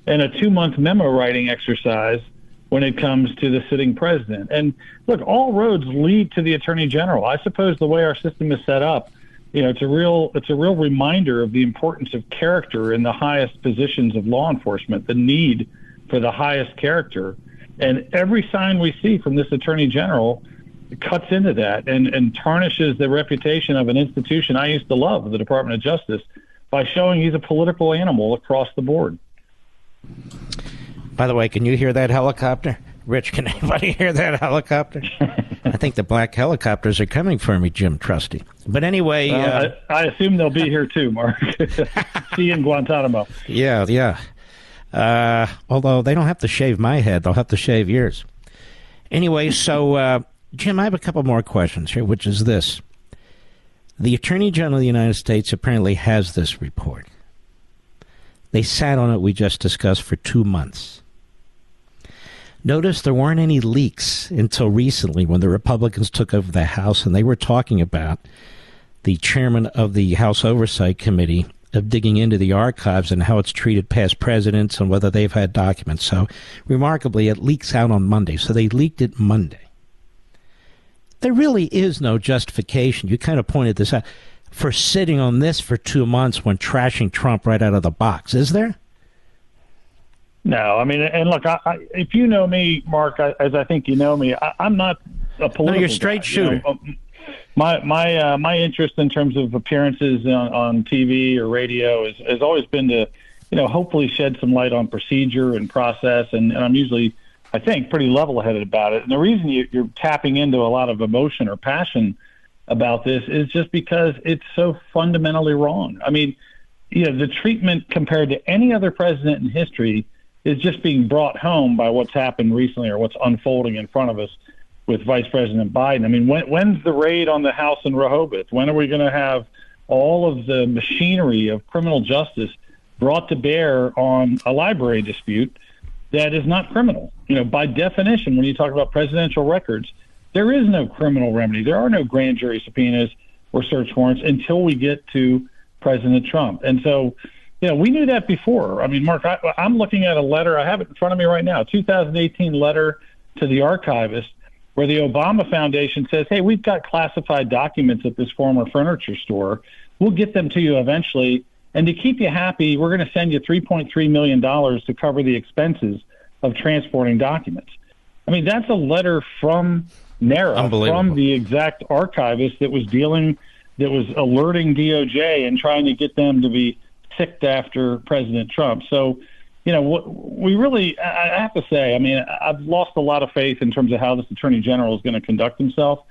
I: and a two month memo writing exercise when it comes to the sitting president? And look, all roads lead to the attorney general. I suppose the way our system is set up, you know, it's a real it's a real reminder of the importance of character in the highest positions of law enforcement, the need for the highest character. And every sign we see from this attorney general cuts into that and, and tarnishes the reputation of an institution I used to love, the Department of Justice, by showing he's a political animal across the board.
A: By the way, can you hear that helicopter? Rich, can (laughs) anybody hear that helicopter? I think the black helicopters are coming for me, Jim Trusty. But anyway, uh,
I: uh, I, I, assume they'll be here too, Mark. (laughs) See you in Guantanamo.
A: Yeah, yeah. Uh, although they don't have to shave my head, they'll have to shave yours. Anyway, so uh, Jim, I have a couple more questions here, which is this: the Attorney General of the United States apparently has this report. They sat on it. We just discussed for two months. Notice there weren't any leaks until recently when the Republicans took over the House and they were talking about the chairman of the House Oversight Committee, of digging into the archives and how it's treated past presidents and whether they've had documents. So, remarkably, it leaks out on Monday. So they leaked it Monday. There really is no justification. You kind of pointed this out for sitting on this for two months when trashing Trump right out of the box, is there?
I: No, I mean, and look, I, I, if you know me, Mark, I, as I think you know me, I, am not a political. No,
A: you're straight
I: guy,
A: shooter.
I: You know? my my uh, my interest in terms of appearances on, on TV or radio is, has always been to, you know, hopefully shed some light on procedure and process, and, and I'm usually, I think, pretty level-headed about it. And the reason you, you're tapping into a lot of emotion or passion about this is just because it's so fundamentally wrong. I mean, you know, the treatment compared to any other president in history is just being brought home by what's happened recently or what's unfolding in front of us with Vice President Biden. I mean, when, when's the raid on the House in Rehoboth? When are we going to have all of the machinery of criminal justice brought to bear on a library dispute that is not criminal? You know, by definition, when you talk about presidential records, there is no criminal remedy. There are no grand jury subpoenas or search warrants until we get to President Trump. And so, know, we knew that before. I mean, Mark, I, I'm looking at a letter. I have it in front of me right now, 2018 letter to the archivist, where the Obama Foundation says, "Hey, we've got classified documents at this former furniture store. We'll get them to you eventually, and to keep you happy, we're going to send you 3.3 million dollars to cover the expenses of transporting documents." I mean, that's a letter from NARA from the exact archivist that was dealing, that was alerting DOJ and trying to get them to be ticked after President Trump. So, you know, we really, I have to say, I mean, I've lost a lot of faith in terms of how this attorney general is going to conduct himself,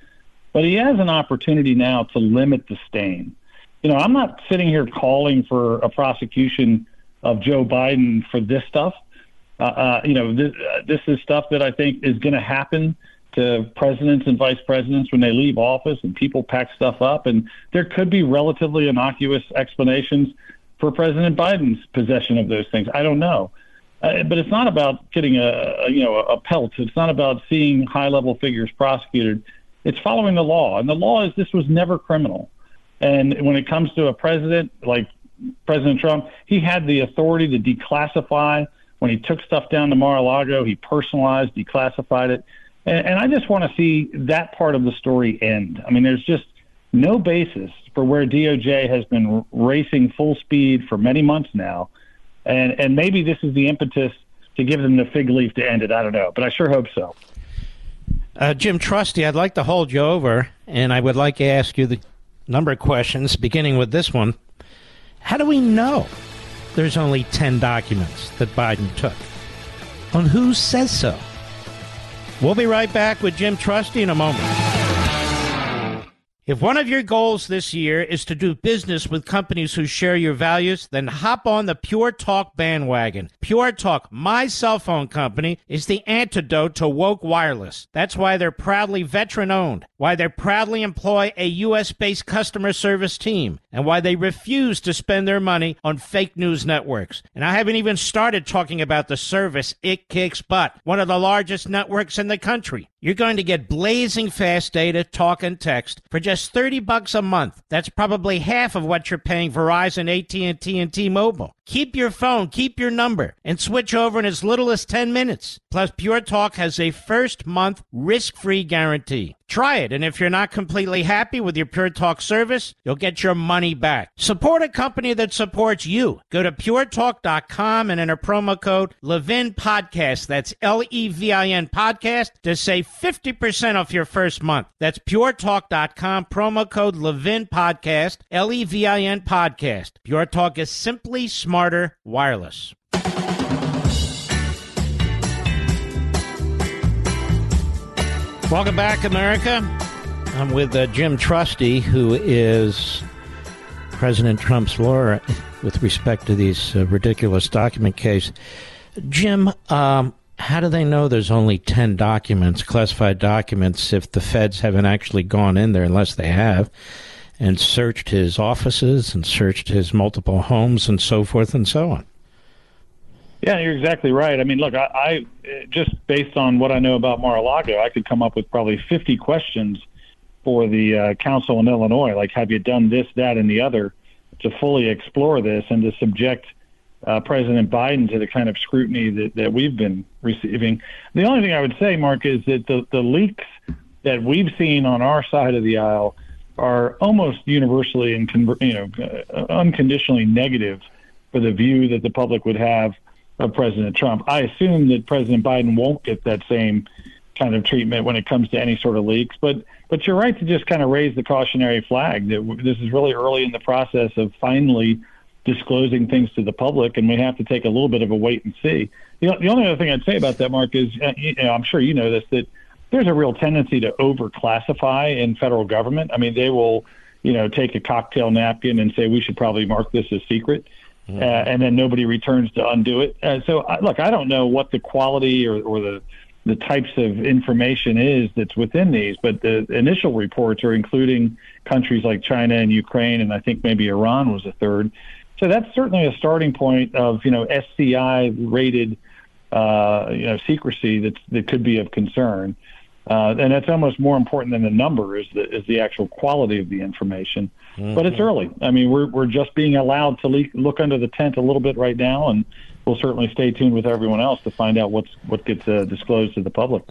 I: but he has an opportunity now to limit the stain. You know, I'm not sitting here calling for a prosecution of Joe Biden for this stuff. Uh, uh, you know, this, uh, this is stuff that I think is going to happen to presidents and vice presidents when they leave office and people pack stuff up. And there could be relatively innocuous explanations for President Biden's possession of those things. I don't know. Uh, but it's not about getting a, a you know a pelt. It's not about seeing high level figures prosecuted. It's following the law, and the law is this was never criminal. And when it comes to a president like President Trump, he had the authority to declassify. When he took stuff down to Mar-a-Lago, he personalized, declassified it. And, and I just want to see that part of the story end. I mean, there's just no basis for where DOJ has been racing full speed for many months now. And, and maybe this is the impetus to give them the fig leaf to end it. I don't know, but I sure hope so.
A: Uh, Jim Trusty, I'd like to hold you over, and I would like to ask you the number of questions, beginning with this one. How do we know there's only 10 documents that Biden took? On who says so? We'll be right back with Jim Trusty in a moment. If one of your goals this year is to do business with companies who share your values, then hop on the Pure Talk bandwagon. Pure Talk, my cell phone company, is the antidote to woke wireless. That's why they're proudly veteran owned, why they proudly employ a U.S. based customer service team, and why they refuse to spend their money on fake news networks. And I haven't even started talking about the service it kicks butt, one of the largest networks in the country. You're going to get blazing fast data, talk, and text for just 30 bucks a month. That's probably half of what you're paying Verizon, AT&T, and T-Mobile. Keep your phone, keep your number, and switch over in as little as 10 minutes. Plus, Pure Talk has a first month risk-free guarantee. Try it, and if you're not completely happy with your Pure Talk service, you'll get your money back. Support a company that supports you. Go to puretalk.com and enter promo code Levin Podcast. That's L E V I N Podcast to save 50% off your first month. That's puretalk.com, promo code Levin Podcast, L E V I N Podcast. Pure Talk is simply smarter wireless. Welcome back, America. I'm with uh, Jim Trusty, who is President Trump's lawyer with respect to these uh, ridiculous document case. Jim, um, how do they know there's only 10 documents, classified documents, if the feds haven't actually gone in there, unless they have, and searched his offices and searched his multiple homes and so forth and so on?
I: Yeah, you're exactly right. I mean, look, I, I just based on what I know about Mar-a-Lago, I could come up with probably 50 questions for the uh, counsel in Illinois. Like, have you done this, that, and the other to fully explore this and to subject uh, President Biden to the kind of scrutiny that, that we've been receiving? The only thing I would say, Mark, is that the, the leaks that we've seen on our side of the aisle are almost universally and you know uh, unconditionally negative for the view that the public would have of President Trump. I assume that President Biden won't get that same kind of treatment when it comes to any sort of leaks. But but you're right to just kind of raise the cautionary flag that this is really early in the process of finally disclosing things to the public, and we have to take a little bit of a wait and see. The only other thing I'd say about that, Mark, is uh, you know, I'm sure you know this that there's a real tendency to overclassify in federal government. I mean, they will you know take a cocktail napkin and say we should probably mark this as secret. Mm-hmm. Uh, and then nobody returns to undo it. Uh, so, uh, look, I don't know what the quality or, or the the types of information is that's within these, but the initial reports are including countries like China and Ukraine, and I think maybe Iran was a third. So that's certainly a starting point of you know SCI rated uh, you know secrecy that's that could be of concern. Uh, and that's almost more important than the number is the is the actual quality of the information. Mm-hmm. But it's early. I mean, we're we're just being allowed to le- look under the tent a little bit right now, and we'll certainly stay tuned with everyone else to find out what's what gets uh, disclosed to the public.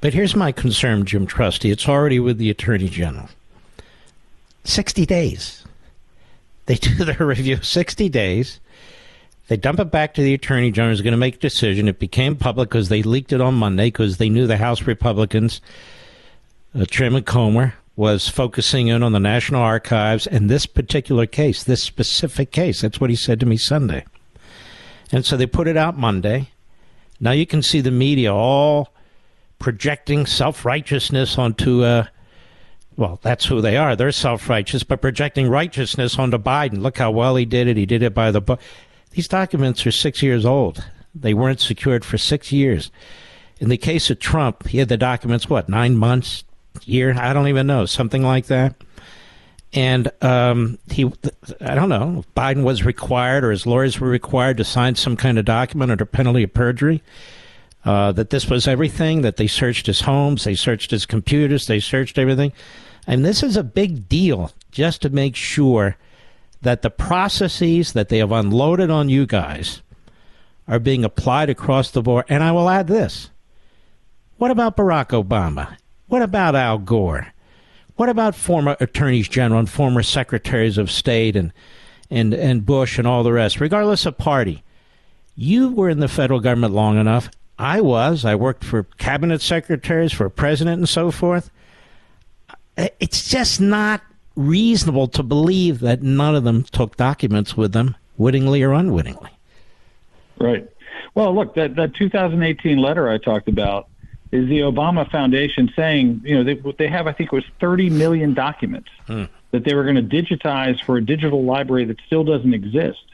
A: But here's my concern, Jim Trusty. It's already with the Attorney General. Sixty days. They do (laughs) their review. Sixty days. They dump it back to the attorney general who's going to make a decision. It became public because they leaked it on Monday because they knew the House Republicans, uh, Chairman Comer, was focusing in on the National Archives and this particular case, this specific case. That's what he said to me Sunday. And so they put it out Monday. Now you can see the media all projecting self righteousness onto, uh, well, that's who they are. They're self righteous, but projecting righteousness onto Biden. Look how well he did it. He did it by the book. These documents are six years old. They weren't secured for six years. In the case of Trump, he had the documents, what, nine months, year? I don't even know, something like that. And um, he, I don't know, Biden was required or his lawyers were required to sign some kind of document under penalty of perjury. Uh, that this was everything, that they searched his homes, they searched his computers, they searched everything. And this is a big deal just to make sure that the processes that they have unloaded on you guys are being applied across the board. And I will add this what about Barack Obama? What about Al Gore? What about former attorneys general and former secretaries of state and, and, and Bush and all the rest, regardless of party? You were in the federal government long enough. I was. I worked for cabinet secretaries, for president, and so forth. Uh, it's just not reasonable to believe that none of them took documents with them, wittingly or unwittingly.
I: Right. Well, look, that, that 2018 letter I talked about is the Obama Foundation saying, you know, they, they have, I think it was 30 million documents hmm. that they were going to digitize for a digital library that still doesn't exist.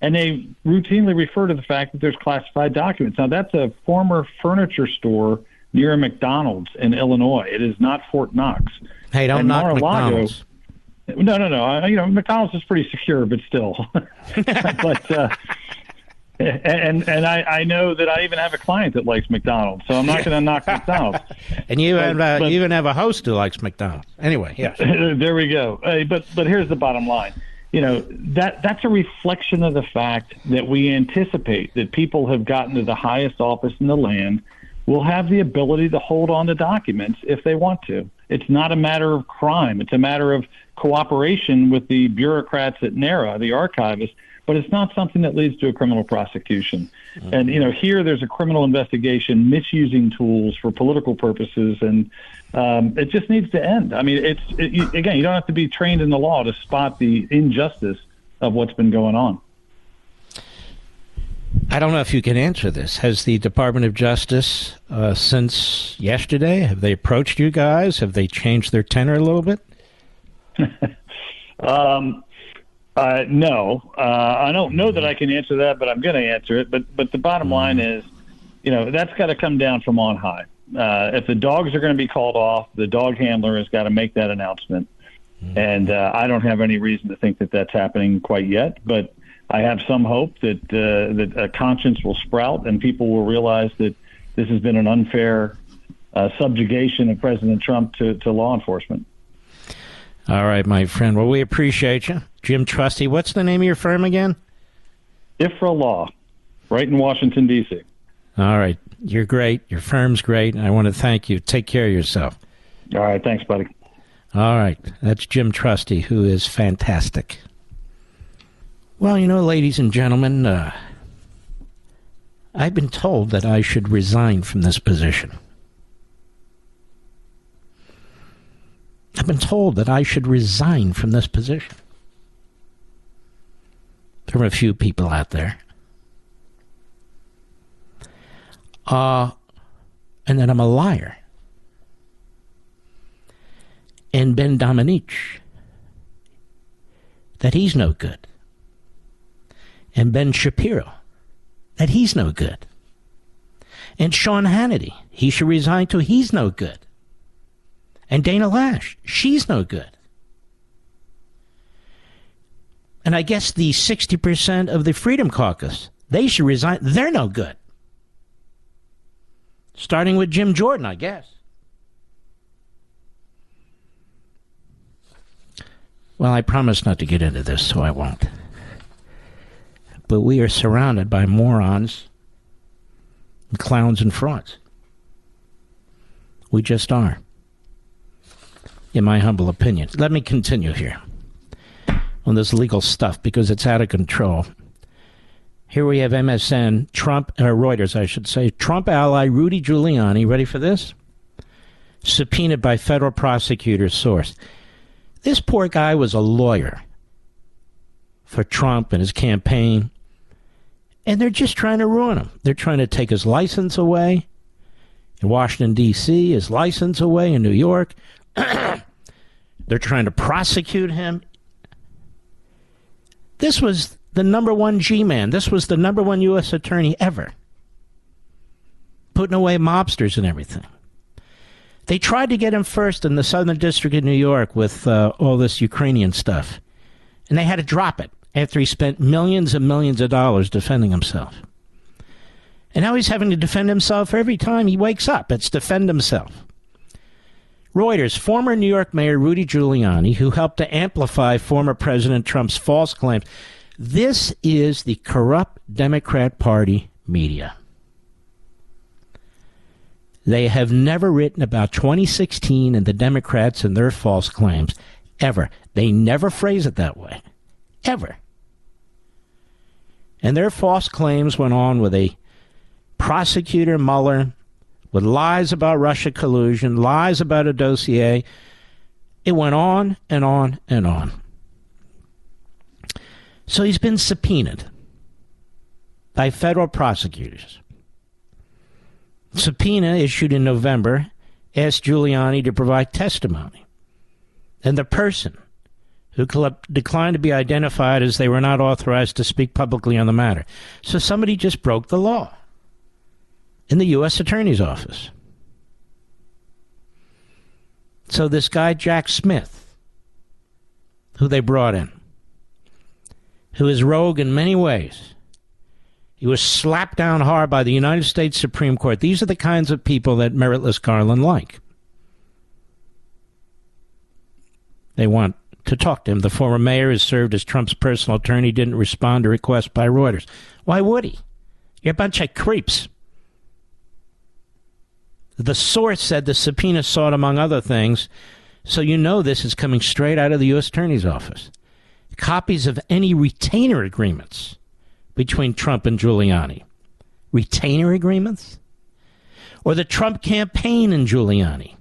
I: And they routinely refer to the fact that there's classified documents. Now, that's a former furniture store near a McDonald's in Illinois. It is not Fort Knox.
A: Hey, don't and knock McDonald's.
I: No, no, no. I, you know, McDonald's is pretty secure, but still. (laughs) but uh, and and I, I know that I even have a client that likes McDonald's, so I'm not going to knock McDonald's. (laughs)
A: and you, but, have, uh, but, you even have a host who likes McDonald's. Anyway, yeah. (laughs)
I: there we go. Uh, but but here's the bottom line. You know that that's a reflection of the fact that we anticipate that people have gotten to the highest office in the land will have the ability to hold on to documents if they want to. It's not a matter of crime. It's a matter of cooperation with the bureaucrats at NARA, the archivists, but it's not something that leads to a criminal prosecution. Mm-hmm. And you know, here there's a criminal investigation misusing tools for political purposes, and um, it just needs to end. I mean, it's it, you, again, you don't have to be trained in the law to spot the injustice of what's been going on.
A: I don't know if you can answer this. Has the Department of Justice, uh, since yesterday, have they approached you guys? Have they changed their tenor a little bit? (laughs)
I: um, uh, no, uh, I don't know that I can answer that, but I'm going to answer it. But but the bottom line is, you know, that's got to come down from on high. Uh, if the dogs are going to be called off, the dog handler has got to make that announcement. Mm-hmm. And uh, I don't have any reason to think that that's happening quite yet, but I have some hope that uh, that a conscience will sprout and people will realize that this has been an unfair uh, subjugation of President Trump to, to law enforcement.
A: All right, my friend. Well, we appreciate you. Jim Trusty, what's the name of your firm again?
I: Ifrah Law, right in Washington, D.C.
A: All right. You're great. Your firm's great. I want to thank you. Take care of yourself.
I: All right. Thanks, buddy.
A: All right. That's Jim Trusty, who is fantastic. Well, you know, ladies and gentlemen, uh, I've been told that I should resign from this position. I've been told that I should resign from this position. There are a few people out there. Uh, and that I'm a liar. And Ben Domenech, that he's no good. And Ben Shapiro, that he's no good. And Sean Hannity, he should resign too, he's no good. And Dana Loesch, she's no good. And I guess the 60% of the Freedom Caucus, they should resign. They're no good. Starting with Jim Jordan, I guess. Well, I promise not to get into this, so I won't. But we are surrounded by morons, clowns, and frauds. We just are in my humble opinion. Let me continue here on this legal stuff because it's out of control. Here we have MSN, Trump, or Reuters, I should say. Trump ally Rudy Giuliani, ready for this? Subpoenaed by federal prosecutors, source. This poor guy was a lawyer for Trump and his campaign, and they're just trying to ruin him. They're trying to take his license away in Washington, D.C., his license away in New York. (clears throat) They're trying to prosecute him. This was the number one G man. This was the number one U.S. attorney ever. Putting away mobsters and everything. They tried to get him first in the Southern District of New York with uh, all this Ukrainian stuff. And they had to drop it after he spent millions and millions of dollars defending himself. And now he's having to defend himself every time he wakes up. It's defend himself. Reuters, former New York Mayor Rudy Giuliani, who helped to amplify former President Trump's false claims. This is the corrupt Democrat Party media. They have never written about 2016 and the Democrats and their false claims, ever. They never phrase it that way. Ever. And their false claims went on with a prosecutor Mueller with lies about Russia collusion, lies about a dossier. It went on and on and on. So he's been subpoenaed by federal prosecutors. Subpoena issued in November asked Giuliani to provide testimony. And the person who declined to be identified as they were not authorized to speak publicly on the matter. So somebody just broke the law in the U.S. Attorney's Office. So this guy, Jack Smith, who they brought in, who is rogue in many ways, he was slapped down hard by the United States Supreme Court. These are the kinds of people that meritless Garland like. They want to talk to him. The former mayor has served as Trump's personal attorney, didn't respond to requests by Reuters. Why would he? You're a bunch of creeps. The source said the subpoena sought, among other things, so you know this is coming straight out of the U.S. Attorney's Office. Copies of any retainer agreements between Trump and Giuliani. Retainer agreements? Or the Trump campaign and Giuliani.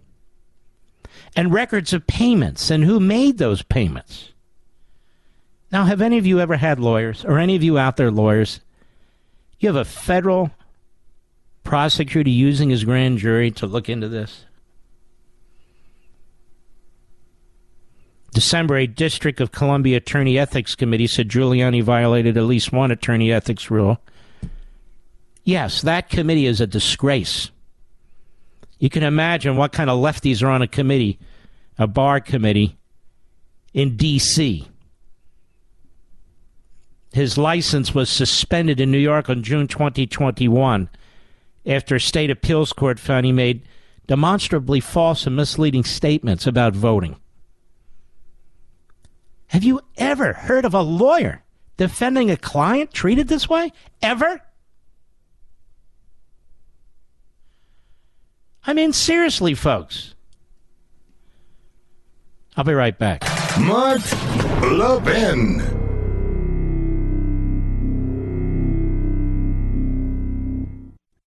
A: And records of payments and who made those payments. Now, have any of you ever had lawyers, or any of you out there lawyers? You have a federal prosecutor using his grand jury to look into this? December, a District of Columbia Attorney Ethics Committee said Giuliani violated at least one attorney ethics rule. Yes, that committee is a disgrace. You can imagine what kind of lefties are on a committee, a bar committee in D.C. His license was suspended in New York on June 2021 after a state appeals court found he made demonstrably false and misleading statements about voting. Have you ever heard of a lawyer defending a client treated this way? Ever? I mean, seriously, folks. I'll be right back.
D: Mark Levin.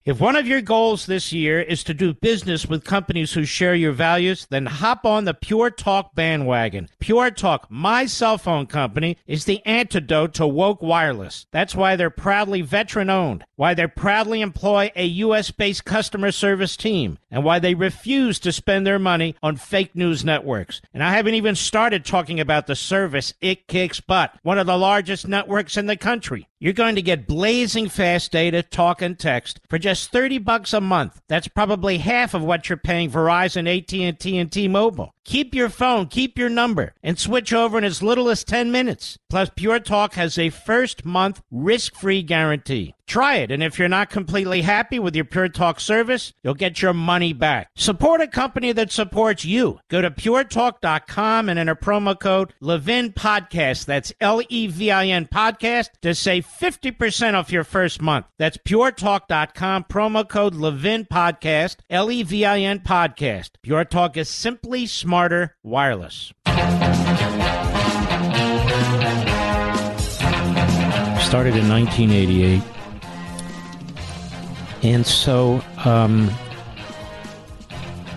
A: If one of your goals this year is to do business with companies who share your values, then hop on the Pure Talk bandwagon. Pure Talk, my cell phone company, is the antidote to woke wireless. That's why they're proudly veteran owned, why they proudly employ a U.S. based customer service team, and why they refuse to spend their money on fake news networks. And I haven't even started talking about the service it kicks butt, one of the largest networks in the country. You're going to get blazing fast data, talk, and text for just 30 bucks a month. That's probably half of what you're paying Verizon, AT&T, and T-Mobile. Keep your phone, keep your number, and switch over in as little as 10 minutes. Plus, Pure Talk has a first month risk free guarantee. Try it, and if you're not completely happy with your Pure Talk service, you'll get your money back. Support a company that supports you. Go to puretalk.com and enter promo code Levin Podcast. That's L E V I N Podcast to save 50% off your first month. That's puretalk.com, promo code Levin Podcast, L E V I N Podcast. Pure Talk is simply smart smarter wireless. Started in 1988. And so um,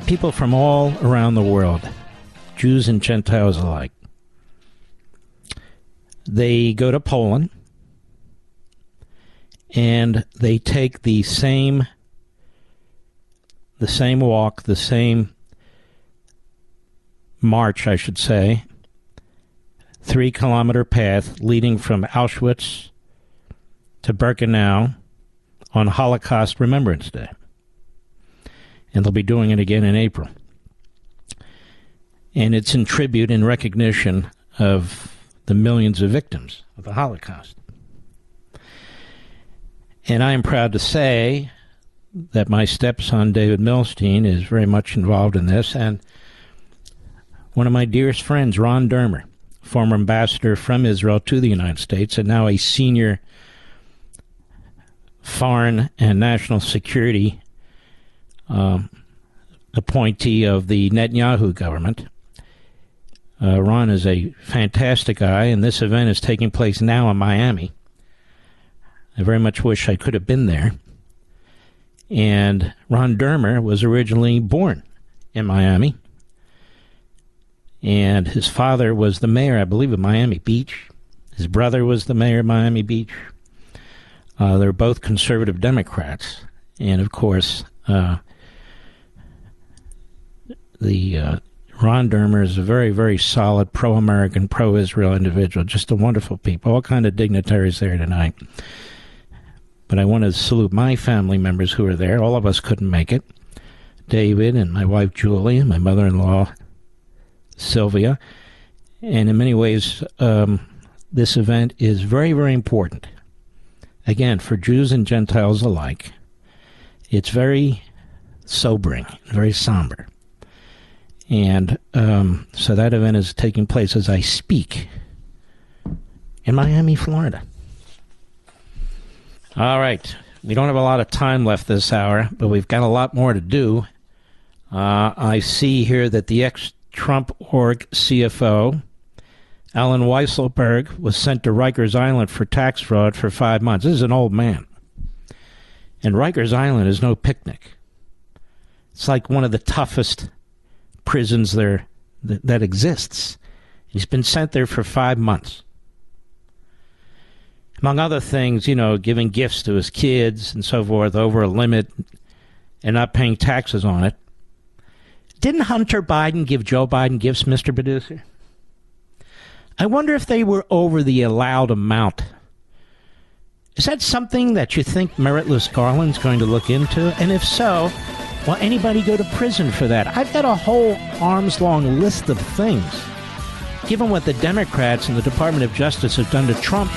A: people from all around the world, Jews and Gentiles alike, they go to Poland and they take the same the same walk, the same march, I should say, three kilometer path leading from Auschwitz to Birkenau on Holocaust Remembrance Day. And they'll be doing it again in April. And it's in tribute and recognition of the millions of victims of the Holocaust. And I am proud to say that my stepson, David Milstein, is very much involved in this. And one of my dearest friends, Ron Dermer, former ambassador from Israel to the United States, and now a senior foreign and national security um, appointee of the Netanyahu government. Uh, Ron is a fantastic guy, and this event is taking place now in Miami. I very much wish I could have been there. And Ron Dermer was originally born in Miami and his father was the mayor, I believe, of Miami Beach. His brother was the mayor of Miami Beach. Uh, they're both conservative Democrats, and of course, uh, the uh, Ron Dermer is a very, very solid pro-American, pro-Israel individual. Just a wonderful people. All kind of dignitaries there tonight. But I want to salute my family members who are there. All of us couldn't make it. David and my wife Julie and my mother-in-law Sylvia. And in many ways, um, this event is very, very important. Again, for Jews and Gentiles alike, it's very sobering, very somber. And um, so that event is taking place as I speak in Miami, Florida. All right. We don't have a lot of time left this hour, but we've got a lot more to do. Uh, I see here that the ex Trump org CFO, Allen Weisselberg, was sent to Rikers Island for tax fraud for five months. This is an old man. And Rikers Island is no picnic. It's like one of the toughest prisons there that, that exists. He's been sent there for five months. Among other things, you know, giving gifts to his kids and so forth over a limit and not paying taxes on it. Didn't Hunter Biden give Joe Biden gifts, Mr. Producer? I wonder if they were over the allowed amount. Is that something that you think Meritless Garland's going to look into? And if so, will anybody go to prison for that? I've got a whole arm's long list of things. Given what the Democrats and the Department of Justice have done to Trump.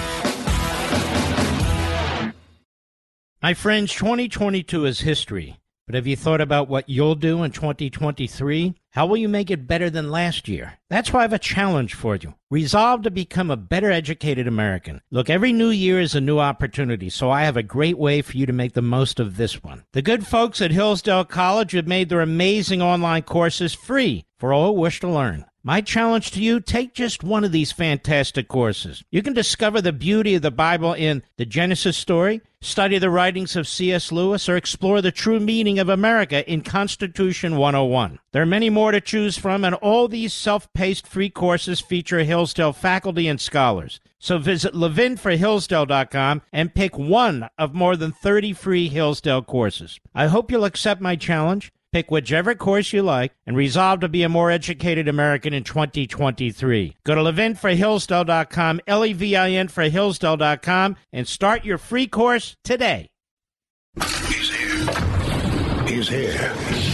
A: My friends, 2022 is history. But have you thought about what you'll do in 2023? How will you make it better than last year? That's why I have a challenge for you. Resolve to become a better educated American. Look, every new year is a new opportunity, so I have a great way for you to make the most of this one. The good folks at Hillsdale College have made their amazing online courses free for all who wish to learn. My challenge to you take just one of these fantastic courses. You can discover the beauty of the Bible in the Genesis story, study the writings of C.S. Lewis, or explore the true meaning of America in Constitution 101. There are many more to choose from, and all these self paced free courses feature Hillsdale faculty and scholars. So visit levinforhillsdale.com and pick one of more than 30 free Hillsdale courses. I hope you'll accept my challenge. Pick whichever course you like and resolve to be a more educated American in 2023. Go to levinforhillsdale.com, L-E-V-I-N for Hillsdale.com, and start your free course today.
D: He's here. He's here.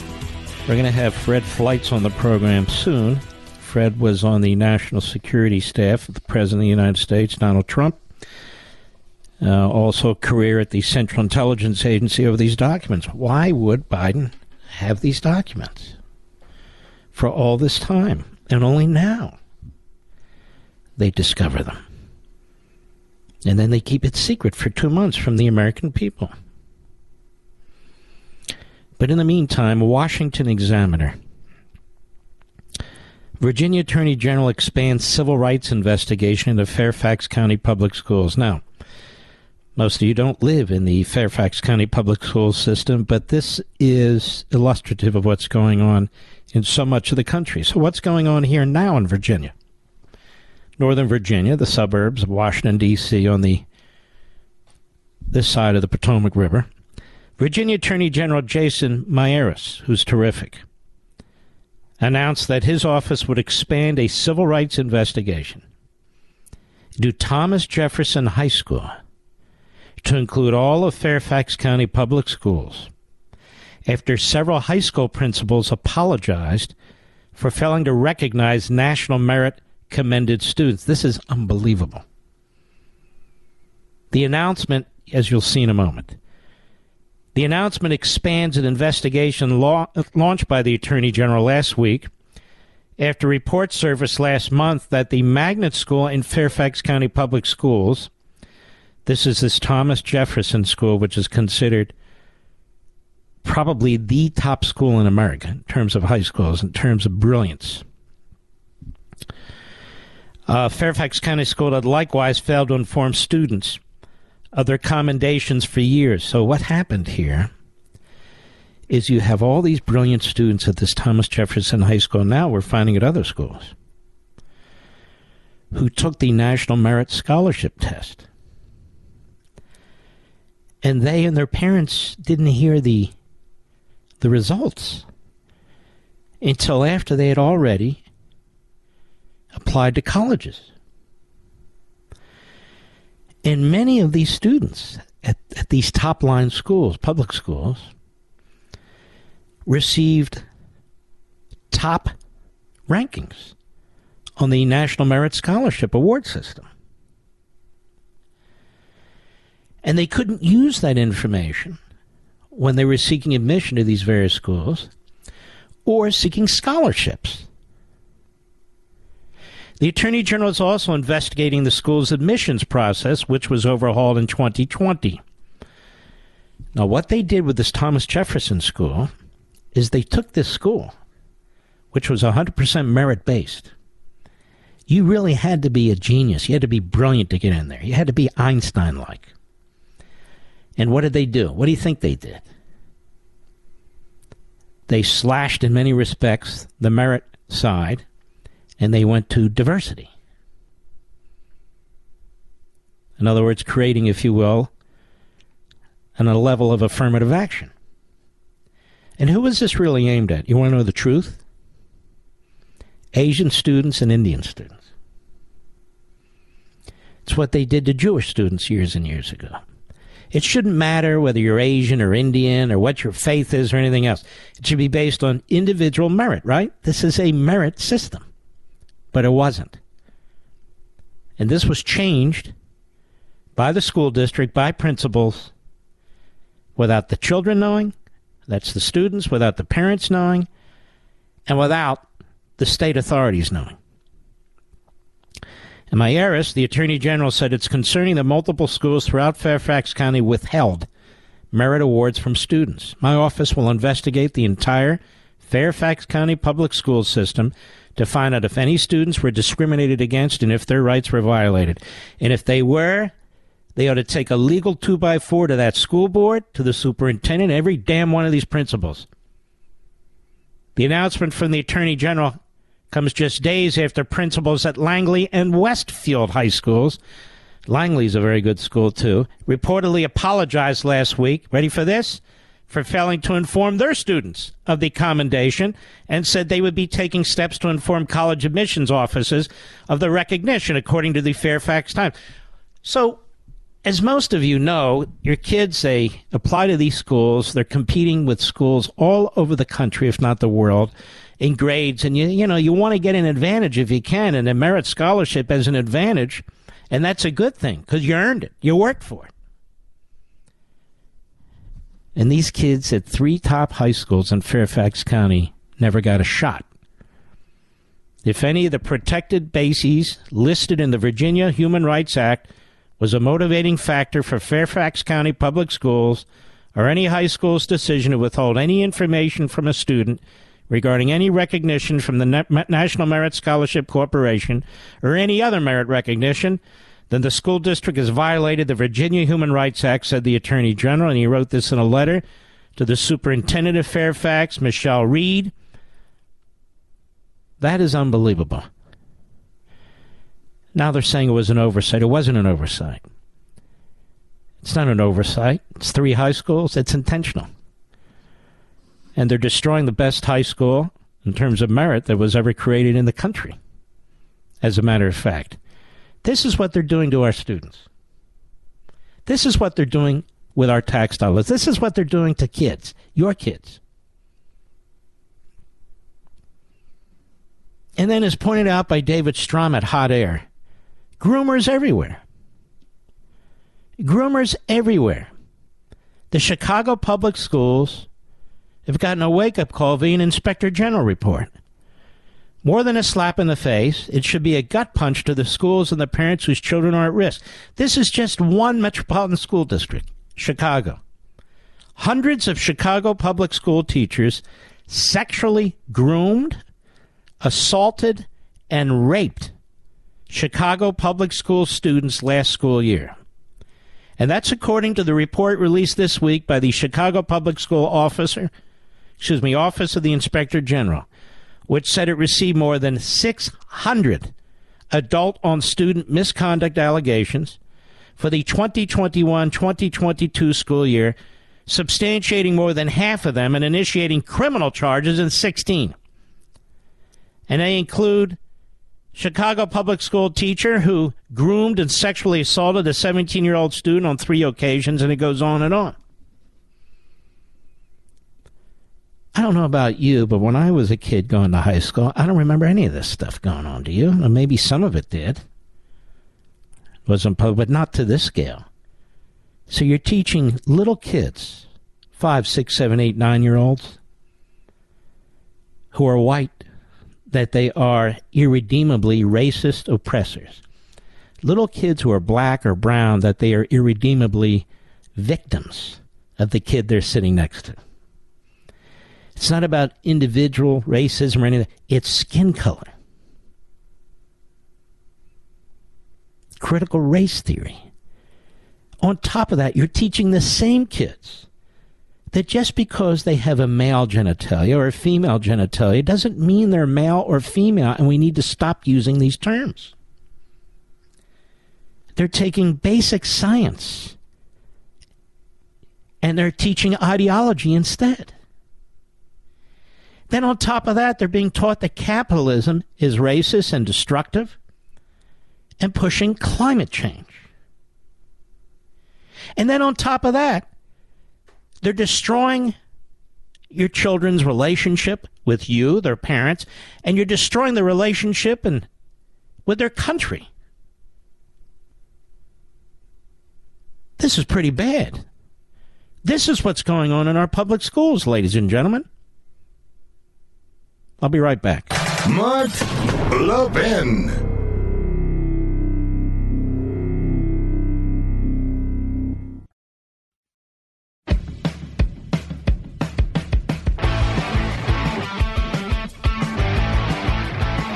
A: We're going to have Fred Fleitz on the program soon. Fred was on the national security staff of the President of the United States, Donald Trump. Uh, also, career at the Central Intelligence Agency over these documents. Why would Biden have these documents for all this time and only now? they discover them. And then they keep it secret for two months from the American people. But in the meantime, Washington Examiner. Virginia Attorney General expands civil rights investigation into Fairfax County Public Schools. Now, most of you don't live in the Fairfax County Public School system, but this is illustrative of what's going on in so much of the country. So, what's going on here now in Virginia? Northern Virginia, the suburbs of Washington, D.C., on the this side of the Potomac River. Virginia Attorney General Jason Miyares, who's terrific, announced that his office would expand a civil rights investigation to Thomas Jefferson High School to include all of Fairfax County public schools after several high school principals apologized for failing to recognize national merit commended students. This is unbelievable. The announcement, as you'll see in a moment, the announcement expands an investigation law, launched by the Attorney General last week after reports surfaced last month that the magnet school in Fairfax County Public Schools, this is this Thomas Jefferson School, which is considered probably the top school in America in terms of high schools, in terms of brilliance. Uh, Fairfax County School had likewise failed to inform students of their commendations for years. So, what happened here is you have all these brilliant students at this Thomas Jefferson High School, now we're finding at other schools, who took the National Merit Scholarship Test. And they and their parents didn't hear the the results until after they had already applied to colleges. And many of these students at, at these top line schools, public schools, received top rankings on the National Merit Scholarship Award system. And they couldn't use that information when they were seeking admission to these various schools or seeking scholarships. The Attorney General is also investigating the school's admissions process, which was overhauled in 2020. Now, what they did with this Thomas Jefferson School is they took this school, which was 100% merit based. You really had to be a genius. You had to be brilliant to get in there. You had to be Einstein like. And what did they do? What do you think they did? They slashed, in many respects, the merit side and they went to diversity. In other words, creating, if you will, an, a level of affirmative action. And who was this really aimed at? You want to know the truth? Asian students and Indian students. It's what they did to Jewish students years and years ago. It shouldn't matter whether you're Asian or Indian or what your faith is or anything else. It should be based on individual merit, right? This is a merit system. But it wasn't. And this was changed by the school district, by principals, without the children knowing, that's the students, without the parents knowing, and without the state authorities knowing. In Miyares, the Attorney General said it's concerning that multiple schools throughout Fairfax County withheld merit awards from students. My office will investigate the entire Fairfax County public school system to find out if any students were discriminated against and if their rights were violated. And if they were, they ought to take a legal two by four to that school board, to the superintendent, every damn one of these principals. The announcement from the Attorney General comes just days after principals at Langley and Westfield high schools, Langley's a very good school too, reportedly apologized last week. Ready for this? For failing to inform their students of the commendation and said they would be taking steps to inform college admissions offices of the recognition, according to the Fairfax Times. So, as most of you know, your kids, they apply to these schools. They're competing with schools all over the country, if not the world in grades, and you you know you want to get an advantage if you can, and a merit scholarship as an advantage, and that's a good thing because you earned it, you worked for it. And these kids at three top high schools in Fairfax County never got a shot. If any of the protected bases listed in the Virginia Human Rights Act was a motivating factor for Fairfax County Public Schools or any high school's decision to withhold any information from a student regarding any recognition from the National Merit Scholarship Corporation or any other merit recognition, then the school district has violated the Virginia Human Rights Act, said the Attorney General, and he wrote this in a letter to the Superintendent of Fairfax, Michelle Reid. That is unbelievable. Now they're saying it was an oversight. It wasn't an oversight. It's not an oversight. It's three high schools. It's intentional and they're destroying the best high school in terms of merit that was ever created in the country. As a matter of fact, this is what they're doing to our students. This is what they're doing with our tax dollars. This is what they're doing to kids, your kids. And then, as pointed out by David Strom at Hot Air, groomers everywhere. Groomers everywhere. The Chicago Public Schools have gotten a wake up call via an inspector general report. More than a slap in the face, it should be a gut punch to the schools and the parents whose children are at risk. This is just one metropolitan school district, Chicago. Hundreds of Chicago public school teachers sexually groomed, assaulted, and raped Chicago public school students last school year. And that's according to the report released this week by the Chicago Public School Officer excuse me, Office of the Inspector General, which said it received more than 600 adult on student misconduct allegations for the 2021 2022 school year, substantiating more than half of them and initiating criminal charges in 16. And they include Chicago public school teacher who groomed and sexually assaulted a 17 year old student on three occasions, and it goes on and on. I don't know about you, but when I was a kid going to high school, I don't remember any of this stuff going on. Do you? Maybe some of it did. It wasn't but not to this scale. So you're teaching little kids, five, six, seven, eight, nine year olds, who are white, that they are irredeemably racist oppressors. Little kids who are black or brown, that they are irredeemably victims of the kid they're sitting next to. It's not about individual racism or anything, it's skin color. Critical race theory. On top of that, you're teaching the same kids that just because they have a male genitalia or a female genitalia doesn't mean they're male or female, and we need to stop using these terms. They're taking basic science and they're teaching ideology instead. Then, on top of that, they're being taught that capitalism is racist and destructive and pushing climate change. And then, on top of that, they're destroying your children's relationship with you, their parents, and you're destroying the relationship and with their country. This is pretty bad. This is what's going on in our public schools, ladies and gentlemen. I'll be right back.
D: Mark Levin.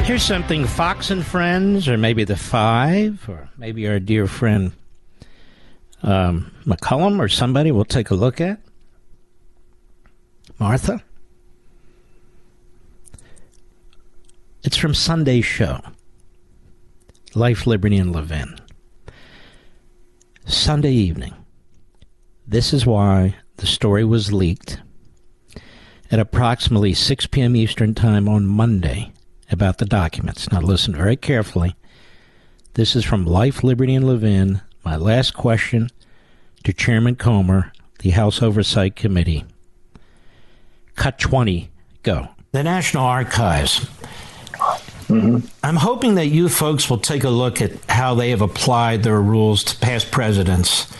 A: Here's something Fox and Friends, or maybe the Five, or maybe our dear friend um, MacCallum or somebody will take a look at. Martha? It's from Sunday's show Life, Liberty, and Levin. Sunday evening. This is why the story was leaked at approximately 6 p.m. Eastern Time on Monday about the documents. Now, listen very carefully. This is from Life, Liberty, and Levin. My last question to Chairman Comer, the House Oversight Committee. Cut 20. Go. The National Archives. Mm-hmm. I'm hoping that you folks will take a look at how they have applied their rules to past presidents,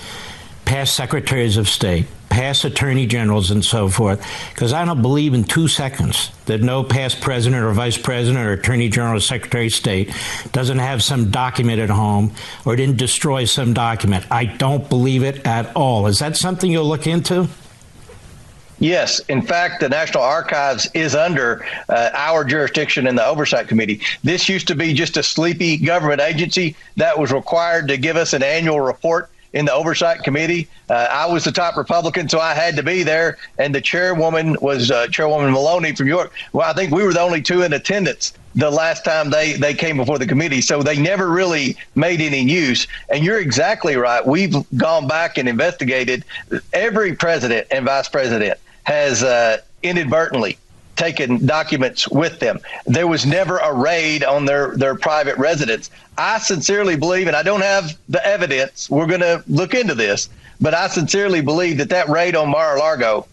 A: past secretaries of state, past attorney generals and so forth, because I don't believe in two seconds that no past president or vice president or attorney general or secretary of state doesn't have some document at home or didn't destroy some document. I don't believe it at all. Is that something you'll look into?
J: Yes. In fact, the National Archives is under uh, our jurisdiction in the Oversight Committee. This used to be just a sleepy government agency that was required to give us an annual report in the oversight committee. Uh, I was the top Republican, so I had to be there. And the chairwoman was uh, Chairwoman Maloney from York. Well, I think we were the only two in attendance the last time they, they came before the committee. So they never really made any use. And you're exactly right. We've gone back and investigated. Every president and vice president has uh, inadvertently taken documents with them. There was never a raid on their, their private residence. I sincerely believe, and I don't have the evidence, we're going to look into this, but I sincerely believe that that raid on Mar-a-Lago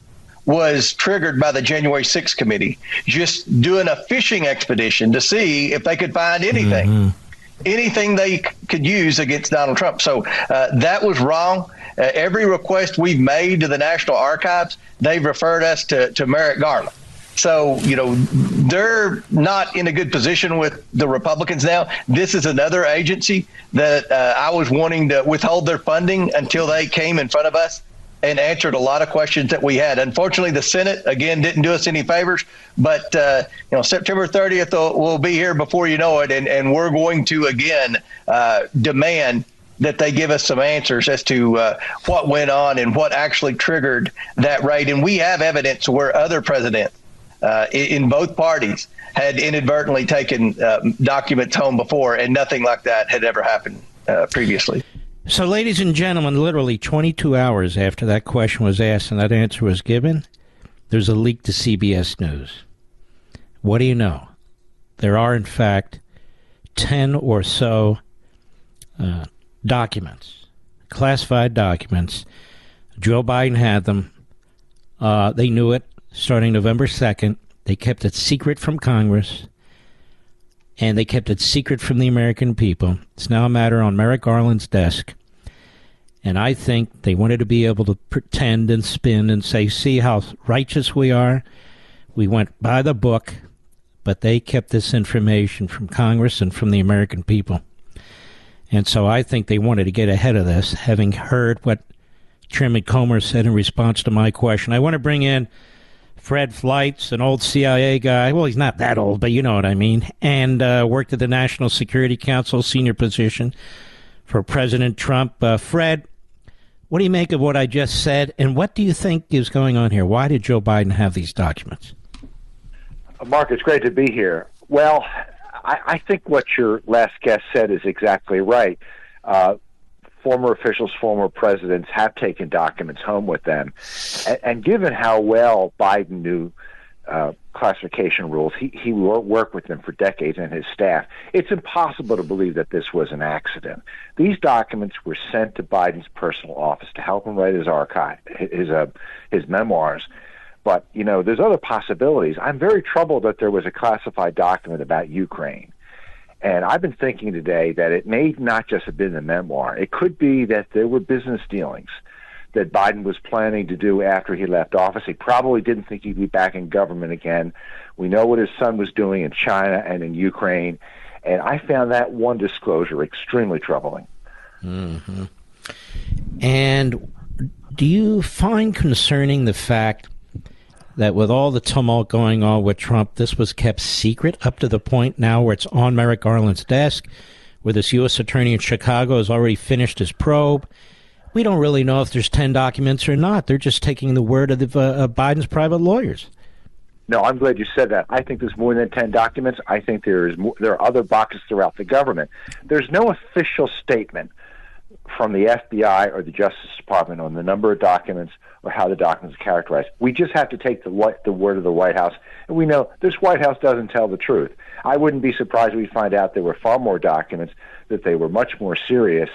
J: was triggered by the January 6th committee, just doing a fishing expedition to see if they could find anything. Mm-hmm. Anything they could use against Donald Trump. So uh, that was wrong. Uh, every request we've made to the National Archives, they've referred us to, to Merrick Garland. So, you know, they're not in a good position with the Republicans now. This is another agency that uh, I was wanting to withhold their funding until they came in front of us and answered a lot of questions that we had. Unfortunately, the Senate, again, didn't do us any favors. But, uh, you know, September 30th will, will be here before you know it. And, and we're going to, again, uh, demand that they give us some answers as to uh, what went on and what actually triggered that raid. And we have evidence where other presidents uh, in both parties had inadvertently taken uh, documents home before, and nothing like that had ever happened uh, previously.
A: So, ladies and gentlemen, literally 22 hours after that question was asked and that answer was given, there's a leak to CBS News. What do you know? There are, in fact, 10 or so uh, documents, classified documents. Joe Biden had them. Uh, they knew it starting November 2nd. They kept it secret from Congress and they kept it secret from the American people. It's now a matter on Merrick Garland's desk. And I think they wanted to be able to pretend and spin and say, see how righteous we are. We went by the book, but they kept this information from Congress and from the American people. And so I think they wanted to get ahead of this, having heard what Chairman Comer said in response to my question. I want to bring in Fred Fleitz, an old CIA guy. Well, he's not that old, but you know what I mean. And uh, worked at the National Security Council, senior position for President Trump. Uh, Fred, what do you make of what I just said? And what do you think is going on here? Why did Joe Biden have these documents?
K: Mark, it's great to be here. Well, I, I think what your last guest said is exactly right. Uh, former officials, former presidents have taken documents home with them. And, and given how well Biden knew uh, classification rules. He he worked with them for decades and his staff. It's impossible to believe that this was an accident. These documents were sent to Biden's personal office to help him write his archive, his uh, his memoirs. But you know, there's other possibilities. I'm very troubled that there was a classified document about Ukraine. And I've been thinking today that it may not just have been a memoir. It could be that there were business dealings that Biden was planning to do after he left office. He probably didn't think he'd be back in government again. We know what his son was doing in China and in Ukraine. And I found that one disclosure extremely troubling.
A: Mm-hmm. And do you find concerning the fact that with all the tumult going on with Trump, this was kept secret up to the point now where it's on Merrick Garland's desk, where this U.S. attorney in Chicago has already finished his probe. We don't really know if there's 10 documents or not. They're just taking the word of, the, uh, of Biden's private lawyers.
K: No, I'm glad you said that. I think there's more than 10 documents. I think there is more, there are other boxes throughout the government. There's no official statement from the FBI or the Justice Department on the number of documents or how the documents are characterized. We just have to take the what, the word of the White House, and we know this White House doesn't tell the truth. I wouldn't be surprised if we find out there were far more documents, that they were much more serious.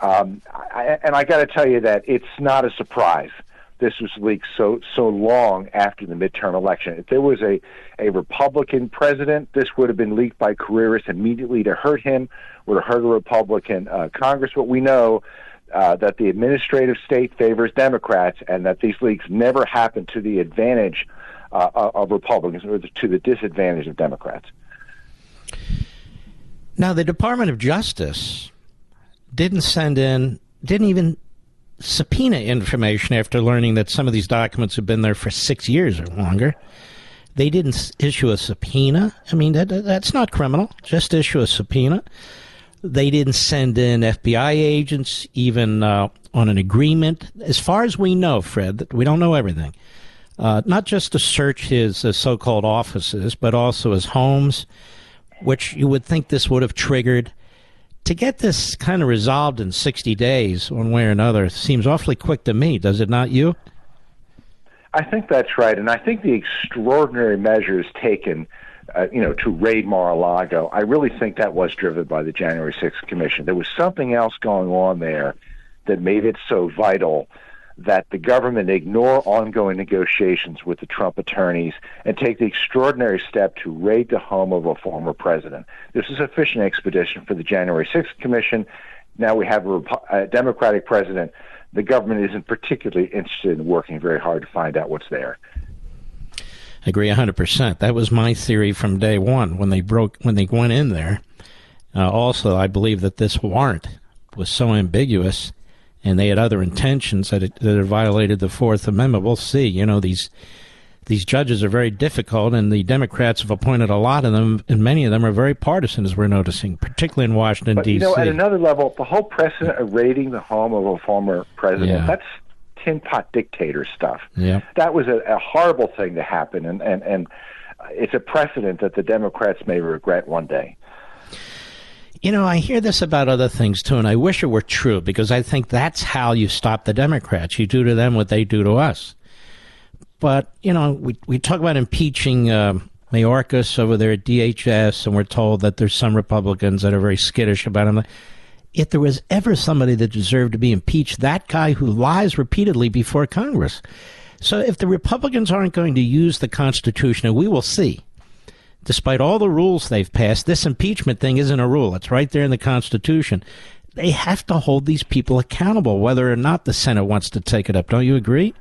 K: Um, I, and I got to tell you that it's not a surprise. This was leaked so so long after the midterm election. If there was a a Republican president, this would have been leaked by careerists immediately to hurt him, would have hurt a Republican uh, Congress. But we know uh, that the administrative state favors Democrats and that these leaks never happen to the advantage uh, of Republicans or to the disadvantage of Democrats.
A: Now, the Department of Justice didn't send in, didn't even subpoena information after learning that some of these documents have been there for six years or longer. They didn't issue a subpoena. I mean, that, that's not criminal. Just issue a subpoena. They didn't send in FBI agents, even uh, on an agreement. As far as we know, Fred, we don't know everything. Uh, not just to search his uh, so called offices, but also his homes, which you would think this would have triggered. To get this kind of resolved in 60 days, one way or another, seems awfully quick to me, does it not you?
K: I think that's right. And I think the extraordinary measures taken uh, you know, to raid Mar-a-Lago. I really think that was driven by the January 6th Commission. There was something else going on there that made it so vital that the government ignore ongoing negotiations with the Trump attorneys and take the extraordinary step to raid the home of a former president. This is a fishing expedition for the January 6th Commission. Now we have a, a Democratic president. The government isn't particularly interested in working very hard to find out what's there.
A: I agree 100%. That was my theory from day one when they broke, when they went in there. Uh, also, I believe that this warrant was so ambiguous and they had other intentions that it, that it violated the Fourth Amendment. We'll see. You know, these these judges are very difficult, and the Democrats have appointed a lot of them, and many of them are very partisan, as we're noticing, particularly in Washington,
K: D.C.
A: You
K: know, at another level, the whole precedent of raiding the home of a former president, yeah. that's tin pot dictator stuff.
A: Yeah.
K: That was a, a horrible thing to happen, and, and, and it's a precedent that the Democrats may regret one day.
A: You know, I hear this about other things too, and I wish it were true because I think that's how you stop the Democrats. You do to them what they do to us. But, you know, we, we talk about impeaching uh, Mayorkas over there at DHS, and we're told that there's some Republicans that are very skittish about him if there was ever somebody that deserved to be impeached, that guy who lies repeatedly before Congress. So if the Republicans aren't going to use the Constitution, and we will see, despite all the rules they've passed, this impeachment thing isn't a rule. It's right there in the Constitution. They have to hold these people accountable, whether or not the Senate wants to take it up. Don't you agree?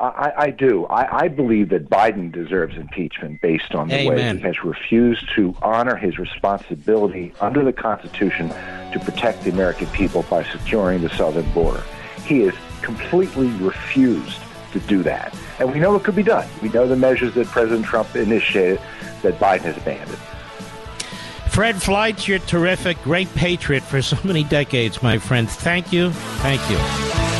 K: I, I do. I, I believe that Biden deserves impeachment based on the
A: Amen.
K: way he has refused to honor his responsibility under the Constitution to protect the American people by securing the southern border. He has completely refused to do that. And we know it could be done. We know the measures that President Trump initiated that Biden has abandoned.
A: Fred Fleitz, you're terrific. Great patriot for so many decades, my friend. Thank you. Thank you.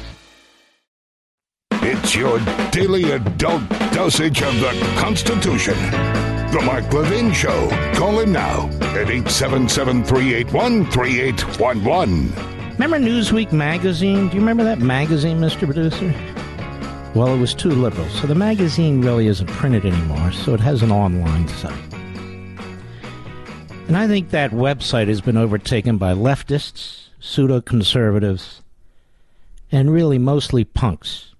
D: It's your daily adult dosage of the Constitution. The Mark Levin Show. Call him now at 877 381 3811.
A: Remember Newsweek magazine? Do you remember that magazine, Mr. Producer? Well, it was too liberal, so the magazine really isn't printed anymore, so it has an online site. And I think that website has been overtaken by leftists, pseudo conservatives, and really mostly punks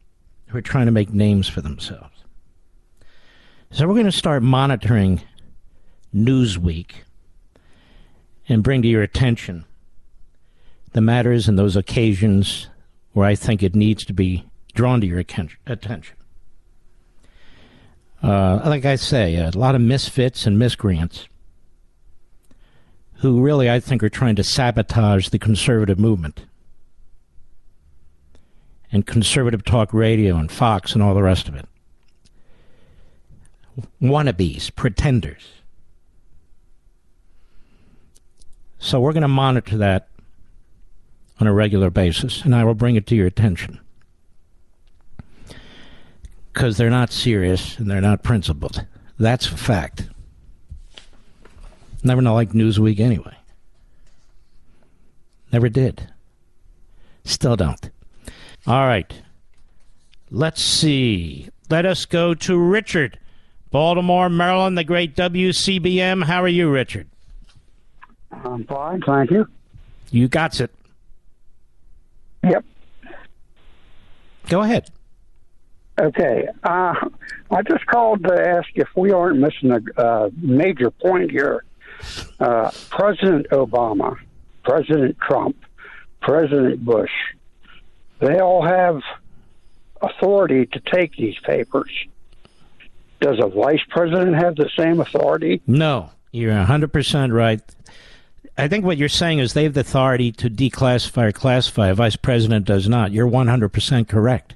A: who are trying to make names for themselves. So we're going to start monitoring Newsweek and bring to your attention the matters and those occasions where I think it needs to be drawn to your attention. Uh, like I say, a lot of misfits and miscreants who really, I think, are trying to sabotage the conservative movement and conservative talk radio and Fox and all the rest of it. Wannabes, pretenders. So we're going to monitor that on a regular basis, and I will bring it to your attention. Because they're not serious and they're not principled. That's a fact. Never not like Newsweek anyway. Never did. Still don't. All right. Let's see. Let us go to Richard. Baltimore, Maryland, the great WCBM. How are you, Richard?
L: I'm fine, thank you.
A: You got it.
L: Yep.
A: Go ahead.
L: Okay. Uh, I just called to ask if we aren't missing a uh, major point here. Uh, President Obama, President Trump, President Bush, they all have authority to take these papers. Does a vice president have the same authority?
A: No, you're 100% right. I think what you're saying is they have the authority to declassify or classify. A vice president does not. You're 100% correct.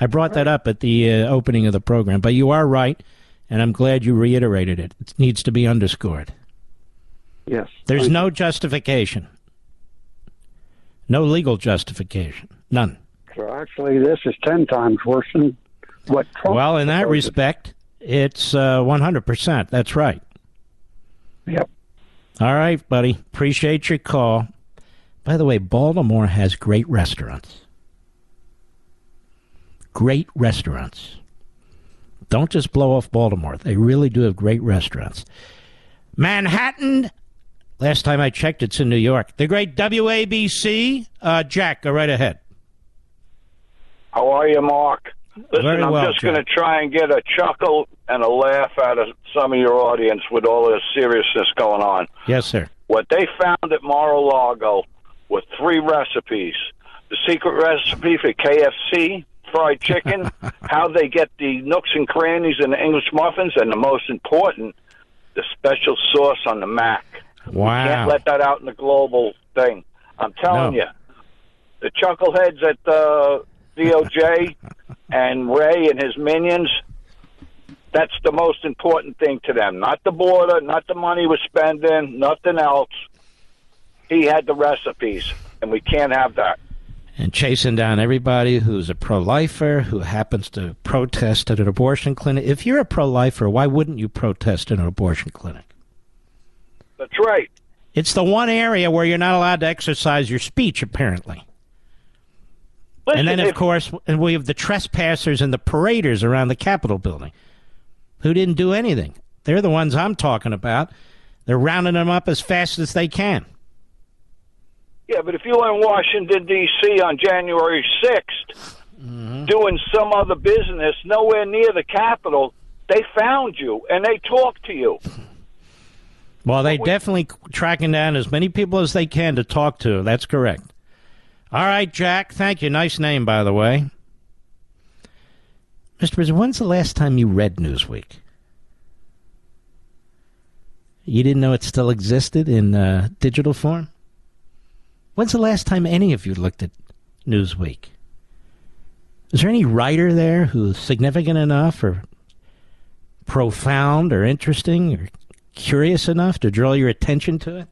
A: I brought that up at the uh, opening of the program, but you are right, and I'm glad you reiterated it. It needs to be underscored.
L: Yes.
A: There's no justification, no legal justification, none.
L: So actually, this is 10 times worse than what Trump.
A: Well, in that respect, it's uh, 100%. That's right.
L: Yep.
A: All right, buddy. Appreciate your call. By the way, Baltimore has great restaurants. Great restaurants. Don't just blow off Baltimore. They really do have great restaurants. Manhattan, last time I checked, it's in New York. The great WABC. Uh, Jack, go right ahead.
M: How are you, Mark? Listen,
A: Very
M: I'm
A: well,
M: just going to try and get a chuckle and a laugh out of some of your audience with all this seriousness going on.
A: Yes, sir.
M: What they found at Mar-a-Lago were three recipes: the secret recipe for KFC fried chicken, (laughs) how they get the nooks and crannies in the English muffins, and the most important, the special sauce on the mac.
A: Wow.
M: Can't let that out in the global thing. I'm telling
A: No.
M: you, the chuckleheads at the DOJ and Wray and his minions. That's the most important thing to them. Not the border, not the money we're spending, nothing else. He had the recipes, and we can't have that.
A: and chasing down everybody who's a pro lifer who happens to protest at an abortion clinic. If you're a pro lifer, why wouldn't you protest at an abortion clinic?
M: That's right.
A: It's the one area where you're not allowed to exercise your speech, apparently.
M: Listen,
A: and then, of
M: if-
A: course, and we have the trespassers and the paraders around the Capitol building who didn't do anything. They're the ones I'm talking about. They're rounding them up as fast as they can.
M: Yeah, but if you were in Washington D.C. on January 6th
A: Mm-hmm.
M: doing some other business nowhere near the Capitol, they found you and they talked to you.
A: Well, they definitely tracking down as many people as they can to talk to. That's correct. All right, Jack. Thank you. Nice name, by the way. Mr. President, when's the last time you read Newsweek? You didn't know it still existed in uh, digital form? When's the last time any of you looked at Newsweek? Is there any writer there who's significant enough or profound or interesting or curious enough to draw your attention to it?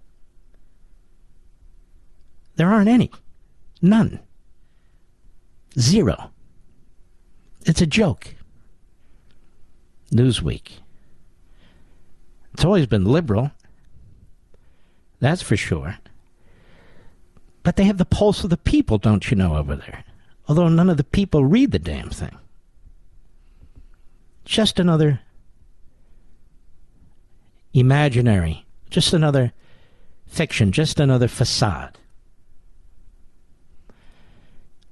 A: There aren't any. None. Zero. It's a joke. Newsweek. It's always been liberal. That's for sure. But they have the pulse of the people, don't you know, over there? Although none of the people read the damn thing. Just another imaginary, just another fiction, just another facade.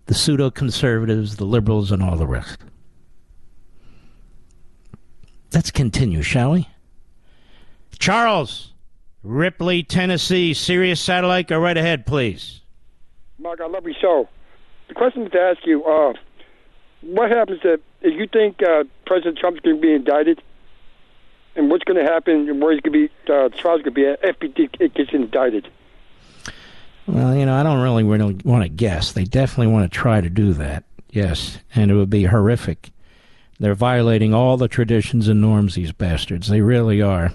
A: The pseudo conservatives, the liberals, and all the rest. Let's continue, shall we? Charles, Ripley, Tennessee, Sirius Satellite, go right ahead, please.
N: Mark, I love you so. The question to ask you: uh, What happens if, if you think uh, President Trump's going to be indicted, and what's going to happen, and where he's going to be, uh, trial's going to be if he gets indicted?
A: Well, you know, I don't really, really want to guess. They definitely want to try to do that, yes, and it would be horrific. They're violating all the traditions and norms, these bastards. They really are.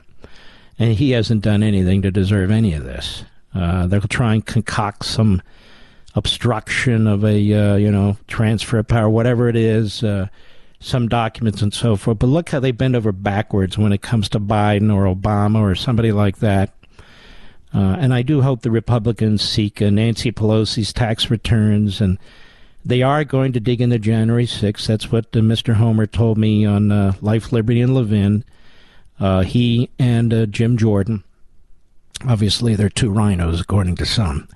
A: And he hasn't done anything to deserve any of this. Uh, they'll try and concoct some obstruction of a, uh, you know, transfer of power, whatever it is, uh, some documents and so forth. But look how they bend over backwards when it comes to Biden or Obama or somebody like that. Uh, and I do hope the Republicans seek uh, Nancy Pelosi's tax returns, and they are going to dig into January 6th. That's what uh, Mr. Comer told me on uh, Life, Liberty, and Levin. Uh, he and uh, Jim Jordan. Obviously, they're two RINOs, according to some,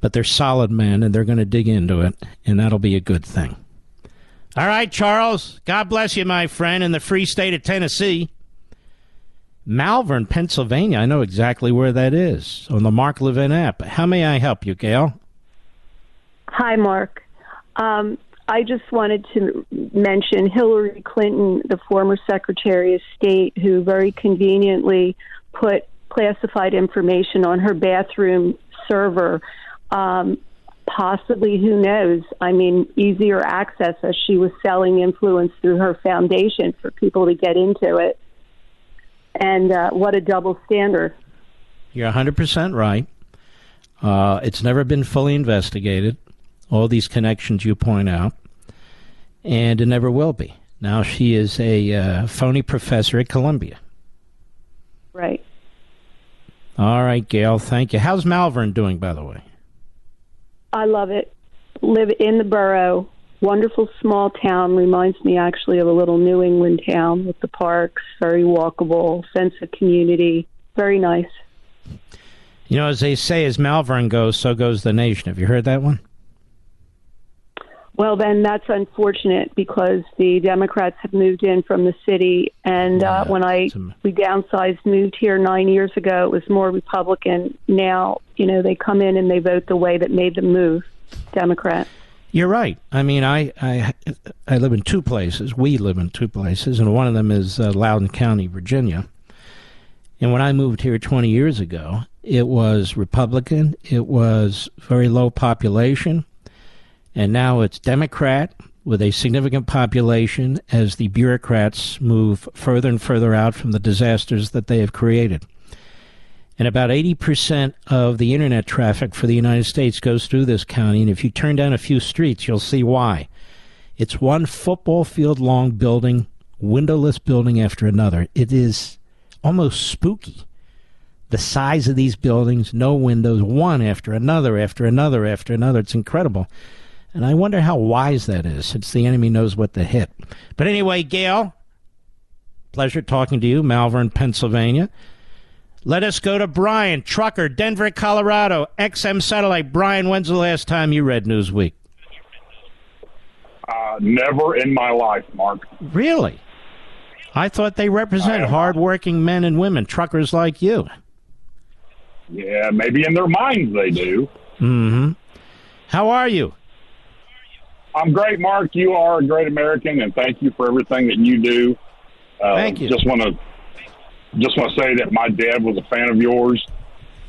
A: but they're solid men, and they're going to dig into it, and that'll be a good thing. All right, Charles. God bless you, my friend, in the free state of Tennessee. Malvern, Pennsylvania. I know exactly where that is on the Mark Levin app. How may I help you, Gail?
O: Hi, Mark. Um, I just wanted to mention Hillary Clinton, the former Secretary of State, who very conveniently put classified information on her bathroom server. Um, possibly, who knows? I mean, easier access as she was selling influence through her foundation for people to get into it. And uh, what a double standard.
A: You're 100% right. Uh, it's never been fully investigated, all these connections you point out, and it never will be. Now, she is a uh, phony professor at Columbia.
O: Right.
A: All right, Gail, thank you. How's Malvern doing, by the way?
O: I love it. Live in the borough. Wonderful small town. Reminds me actually of a little New England town with the parks. Very walkable, sense of community. Very nice.
A: You know, as they say, as Malvern goes, so goes the nation. Have you heard that one?
O: Well, then that's unfortunate because the Democrats have moved in from the city, and uh, when I we downsized, moved here nine years ago, it was more Republican. Now, you know, they come in and they vote the way that made them move, Democrat.
A: You're right. I mean, I, I I live in two places. We live in two places, and one of them is uh, Loudoun County, Virginia. And when I moved here 20 years ago, it was Republican. It was very low population, and now it's Democrat with a significant population as the bureaucrats move further and further out from the disasters that they have created. And about 80% of the internet traffic for the United States goes through this county. And if you turn down a few streets, you'll see why. It's one football field long building, windowless building after another. It is almost spooky. The size of these buildings, no windows, one after another, after another, after another. It's incredible. And I wonder how wise that is, since the enemy knows what to hit. But anyway, Gail, pleasure talking to you, Malvern, Pennsylvania. Let us go to Brian, trucker, Denver, Colorado, XM Satellite. Brian, when's the last time you read Newsweek?
P: Uh, never in my life, Mark.
A: Really? I thought they represent hardworking men and women, truckers like you.
P: Yeah, maybe in their minds they do.
A: Mm-hmm. How are you?
P: I'm great, Mark. You are a great American, and thank you for everything that you do. Uh,
A: Thank you.
P: Just want to just want to say that my dad was a fan of yours.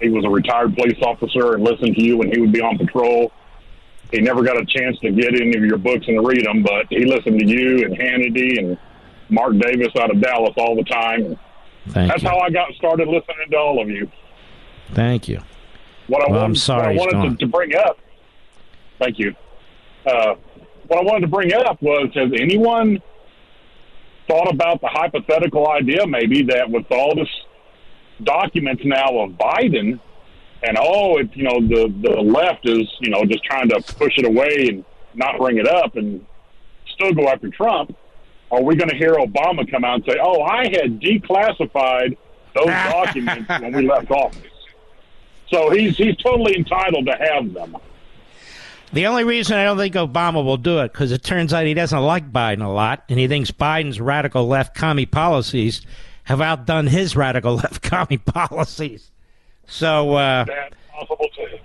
P: He was a retired police officer and listened to you when he would be on patrol. He never got a chance to get any of your books and read them, but he listened to you and Hannity and Mark Davis out of Dallas all the time.
A: Thank
P: That's
A: you.
P: how I got started listening to all of you.
A: Thank you.
P: What I
A: Well,
P: wanted,
A: I'm sorry
P: what I wanted to, to bring up. Thank you. Uh, what I wanted to bring up was: Has anyone thought about the hypothetical idea, maybe that with all this documents now of Biden, and oh, it, you know, the the left is you know just trying to push it away and not bring it up, and still go after Trump. Are we going to hear Obama come out and say, "Oh, I had declassified those (laughs) documents when we left office"? So he's he's totally entitled to have them.
A: The only reason I don't think Obama will do it because it turns out he doesn't like Biden a lot, and he thinks Biden's radical left commie policies have outdone his radical (laughs) left commie policies. So uh,
P: possible too.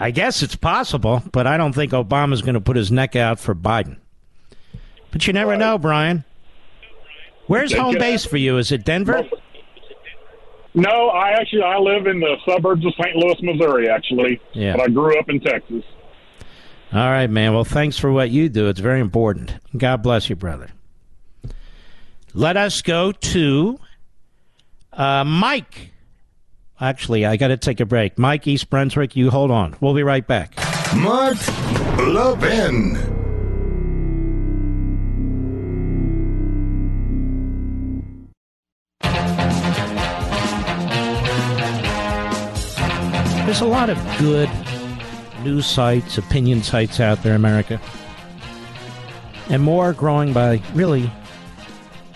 A: I guess it's possible, but I don't think Obama's going to put his neck out for Biden. But you never know, Brian. Where's home base for you? Is it Denver?
P: No, I actually I live in the suburbs of St. Louis, Missouri, actually.
A: Yeah.
P: But I grew up in Texas.
A: All right, man. Well, thanks for what you do. It's very important. God bless you, brother. Let us go to uh, Mike. Actually, I got to take a break. Mike, East Brunswick, you hold on. We'll be right back.
D: Mark Levin.
A: There's a lot of good news sites, opinion sites out there, America. And more growing by really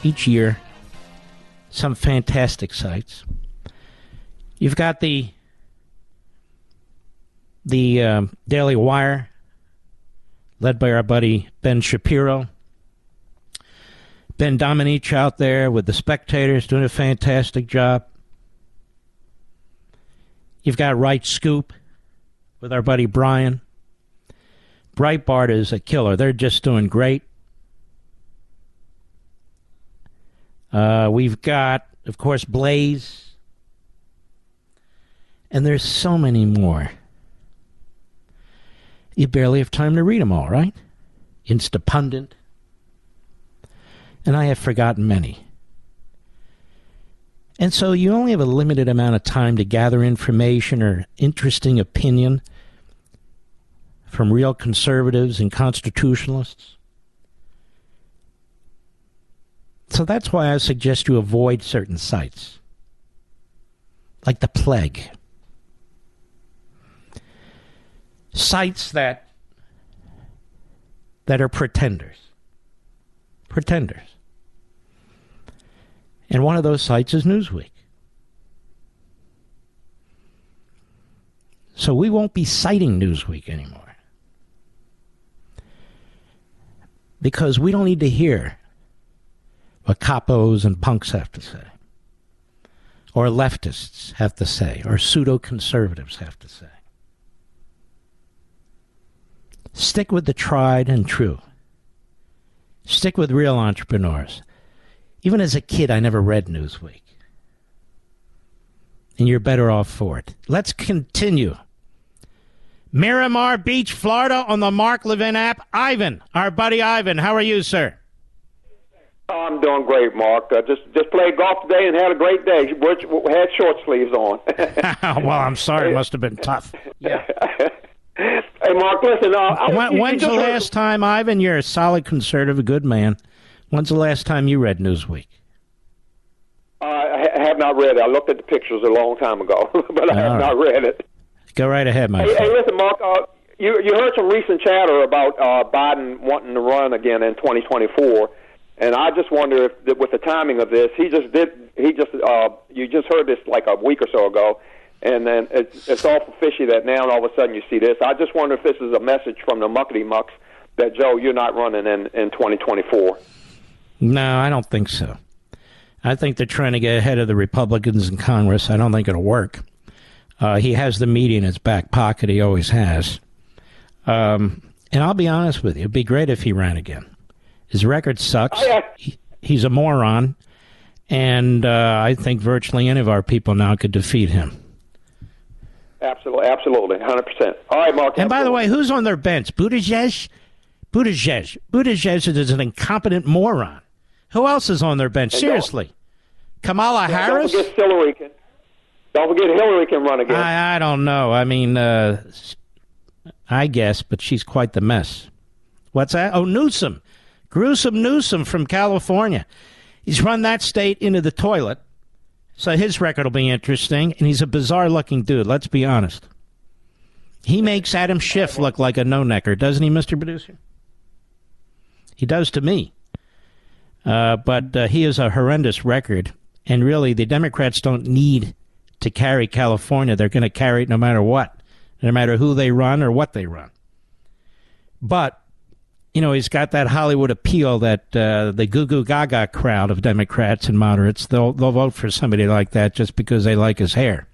A: each year. Some fantastic sites. You've got the the um, Daily Wire, led by our buddy Ben Shapiro. Ben Domenech out there with the Spectators doing a fantastic job. You've got Right Scoop with our buddy Brian. Breitbart is a killer. They're just doing great. Uh, we've got, of course, Blaze. And there's so many more. You barely have time to read them all, right? Instapundit. And I have forgotten many. And so you only have a limited amount of time to gather information or interesting opinion from real conservatives and constitutionalists. So that's why I suggest you avoid certain sites, like the plague. Sites that that are pretenders. Pretenders. And one of those sites is Newsweek. So we won't be citing Newsweek anymore. Because we don't need to hear what capos and punks have to say, or leftists have to say, or pseudo conservatives have to say. Stick with the tried and true. Stick with real entrepreneurs. Even as a kid, I never read Newsweek. And you're better off for it. Let's continue. Miramar Beach, Florida, on the Mark Levin app. Ivan, our buddy Ivan, how are you, sir?
Q: Oh, I'm doing great, Mark. Uh, just just played golf today and had a great day. Which had short sleeves on. (laughs) (laughs)
A: well, I'm sorry. It must have been tough.
Q: Yeah. hey, Mark, listen. Uh,
A: when,
Q: you,
A: when's
Q: you
A: the last time, Ivan? You're a solid conservative, a good man. When's the last time you read Newsweek?
Q: Uh, I have not read it. I looked at the pictures a long time ago, (laughs) but I have not read it.
A: Go right ahead, Mike.
Q: Hey, hey, listen, Mark. Uh, you you heard some recent chatter about uh, Biden wanting to run again in 2024, and I just wonder if, that with the timing of this, he just did. He just uh, you just heard this like a week or so ago, and then it's it's awful fishy that now all of a sudden you see this. I just wonder if this is a message from the muckety mucks that Joe, you're not running in in 2024.
A: No, I don't think so. I think they're trying to get ahead of the Republicans in Congress. I don't think it'll work. Uh, he has the media in his back pocket. He always has. Um, and I'll be honest with you, it'd be great if he ran again. His record sucks. He- he's a moron. And uh, I think virtually any of our people now could defeat him.
Q: Absolutely, absolutely, 100. percent All right, Mark.
A: And by the way, who's on their bench? Buttigieg? Buttigieg. Buttigieg is an incompetent moron. Who else is on their bench? Seriously. Kamala Harris?
Q: Hillary. Don't forget Hillary can run again.
A: I, I don't know. I mean, uh, I guess, but she's quite the mess. What's that? Oh, Newsom. Gruesome Newsom from California. He's run that state into the toilet. So his record will be interesting. And he's a bizarre looking dude, let's be honest. He makes Adam Schiff look like a no necker, doesn't he, Mr. Producer? He does to me. Uh, but uh, he has a horrendous record. And really, the Democrats don't need to carry California. They're going to carry it no matter what, no matter who they run or what they run. But, you know, he's got that Hollywood appeal that uh, the goo goo gaga crowd of Democrats and moderates, they'll, they'll vote for somebody like that just because they like his hair.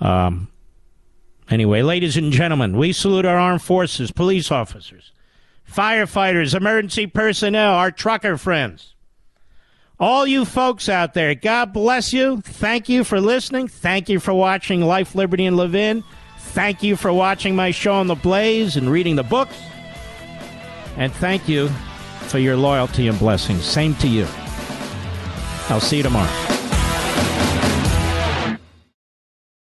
A: Um, anyway, ladies and gentlemen, we salute our armed forces, police officers, firefighters, emergency personnel, our trucker friends. All you folks out there, God bless you. Thank you for listening. Thank you for watching Life, Liberty, and Levin. Thank you for watching my show on the Blaze and reading the books. And thank you for your loyalty and blessings. Same to you. I'll see you tomorrow.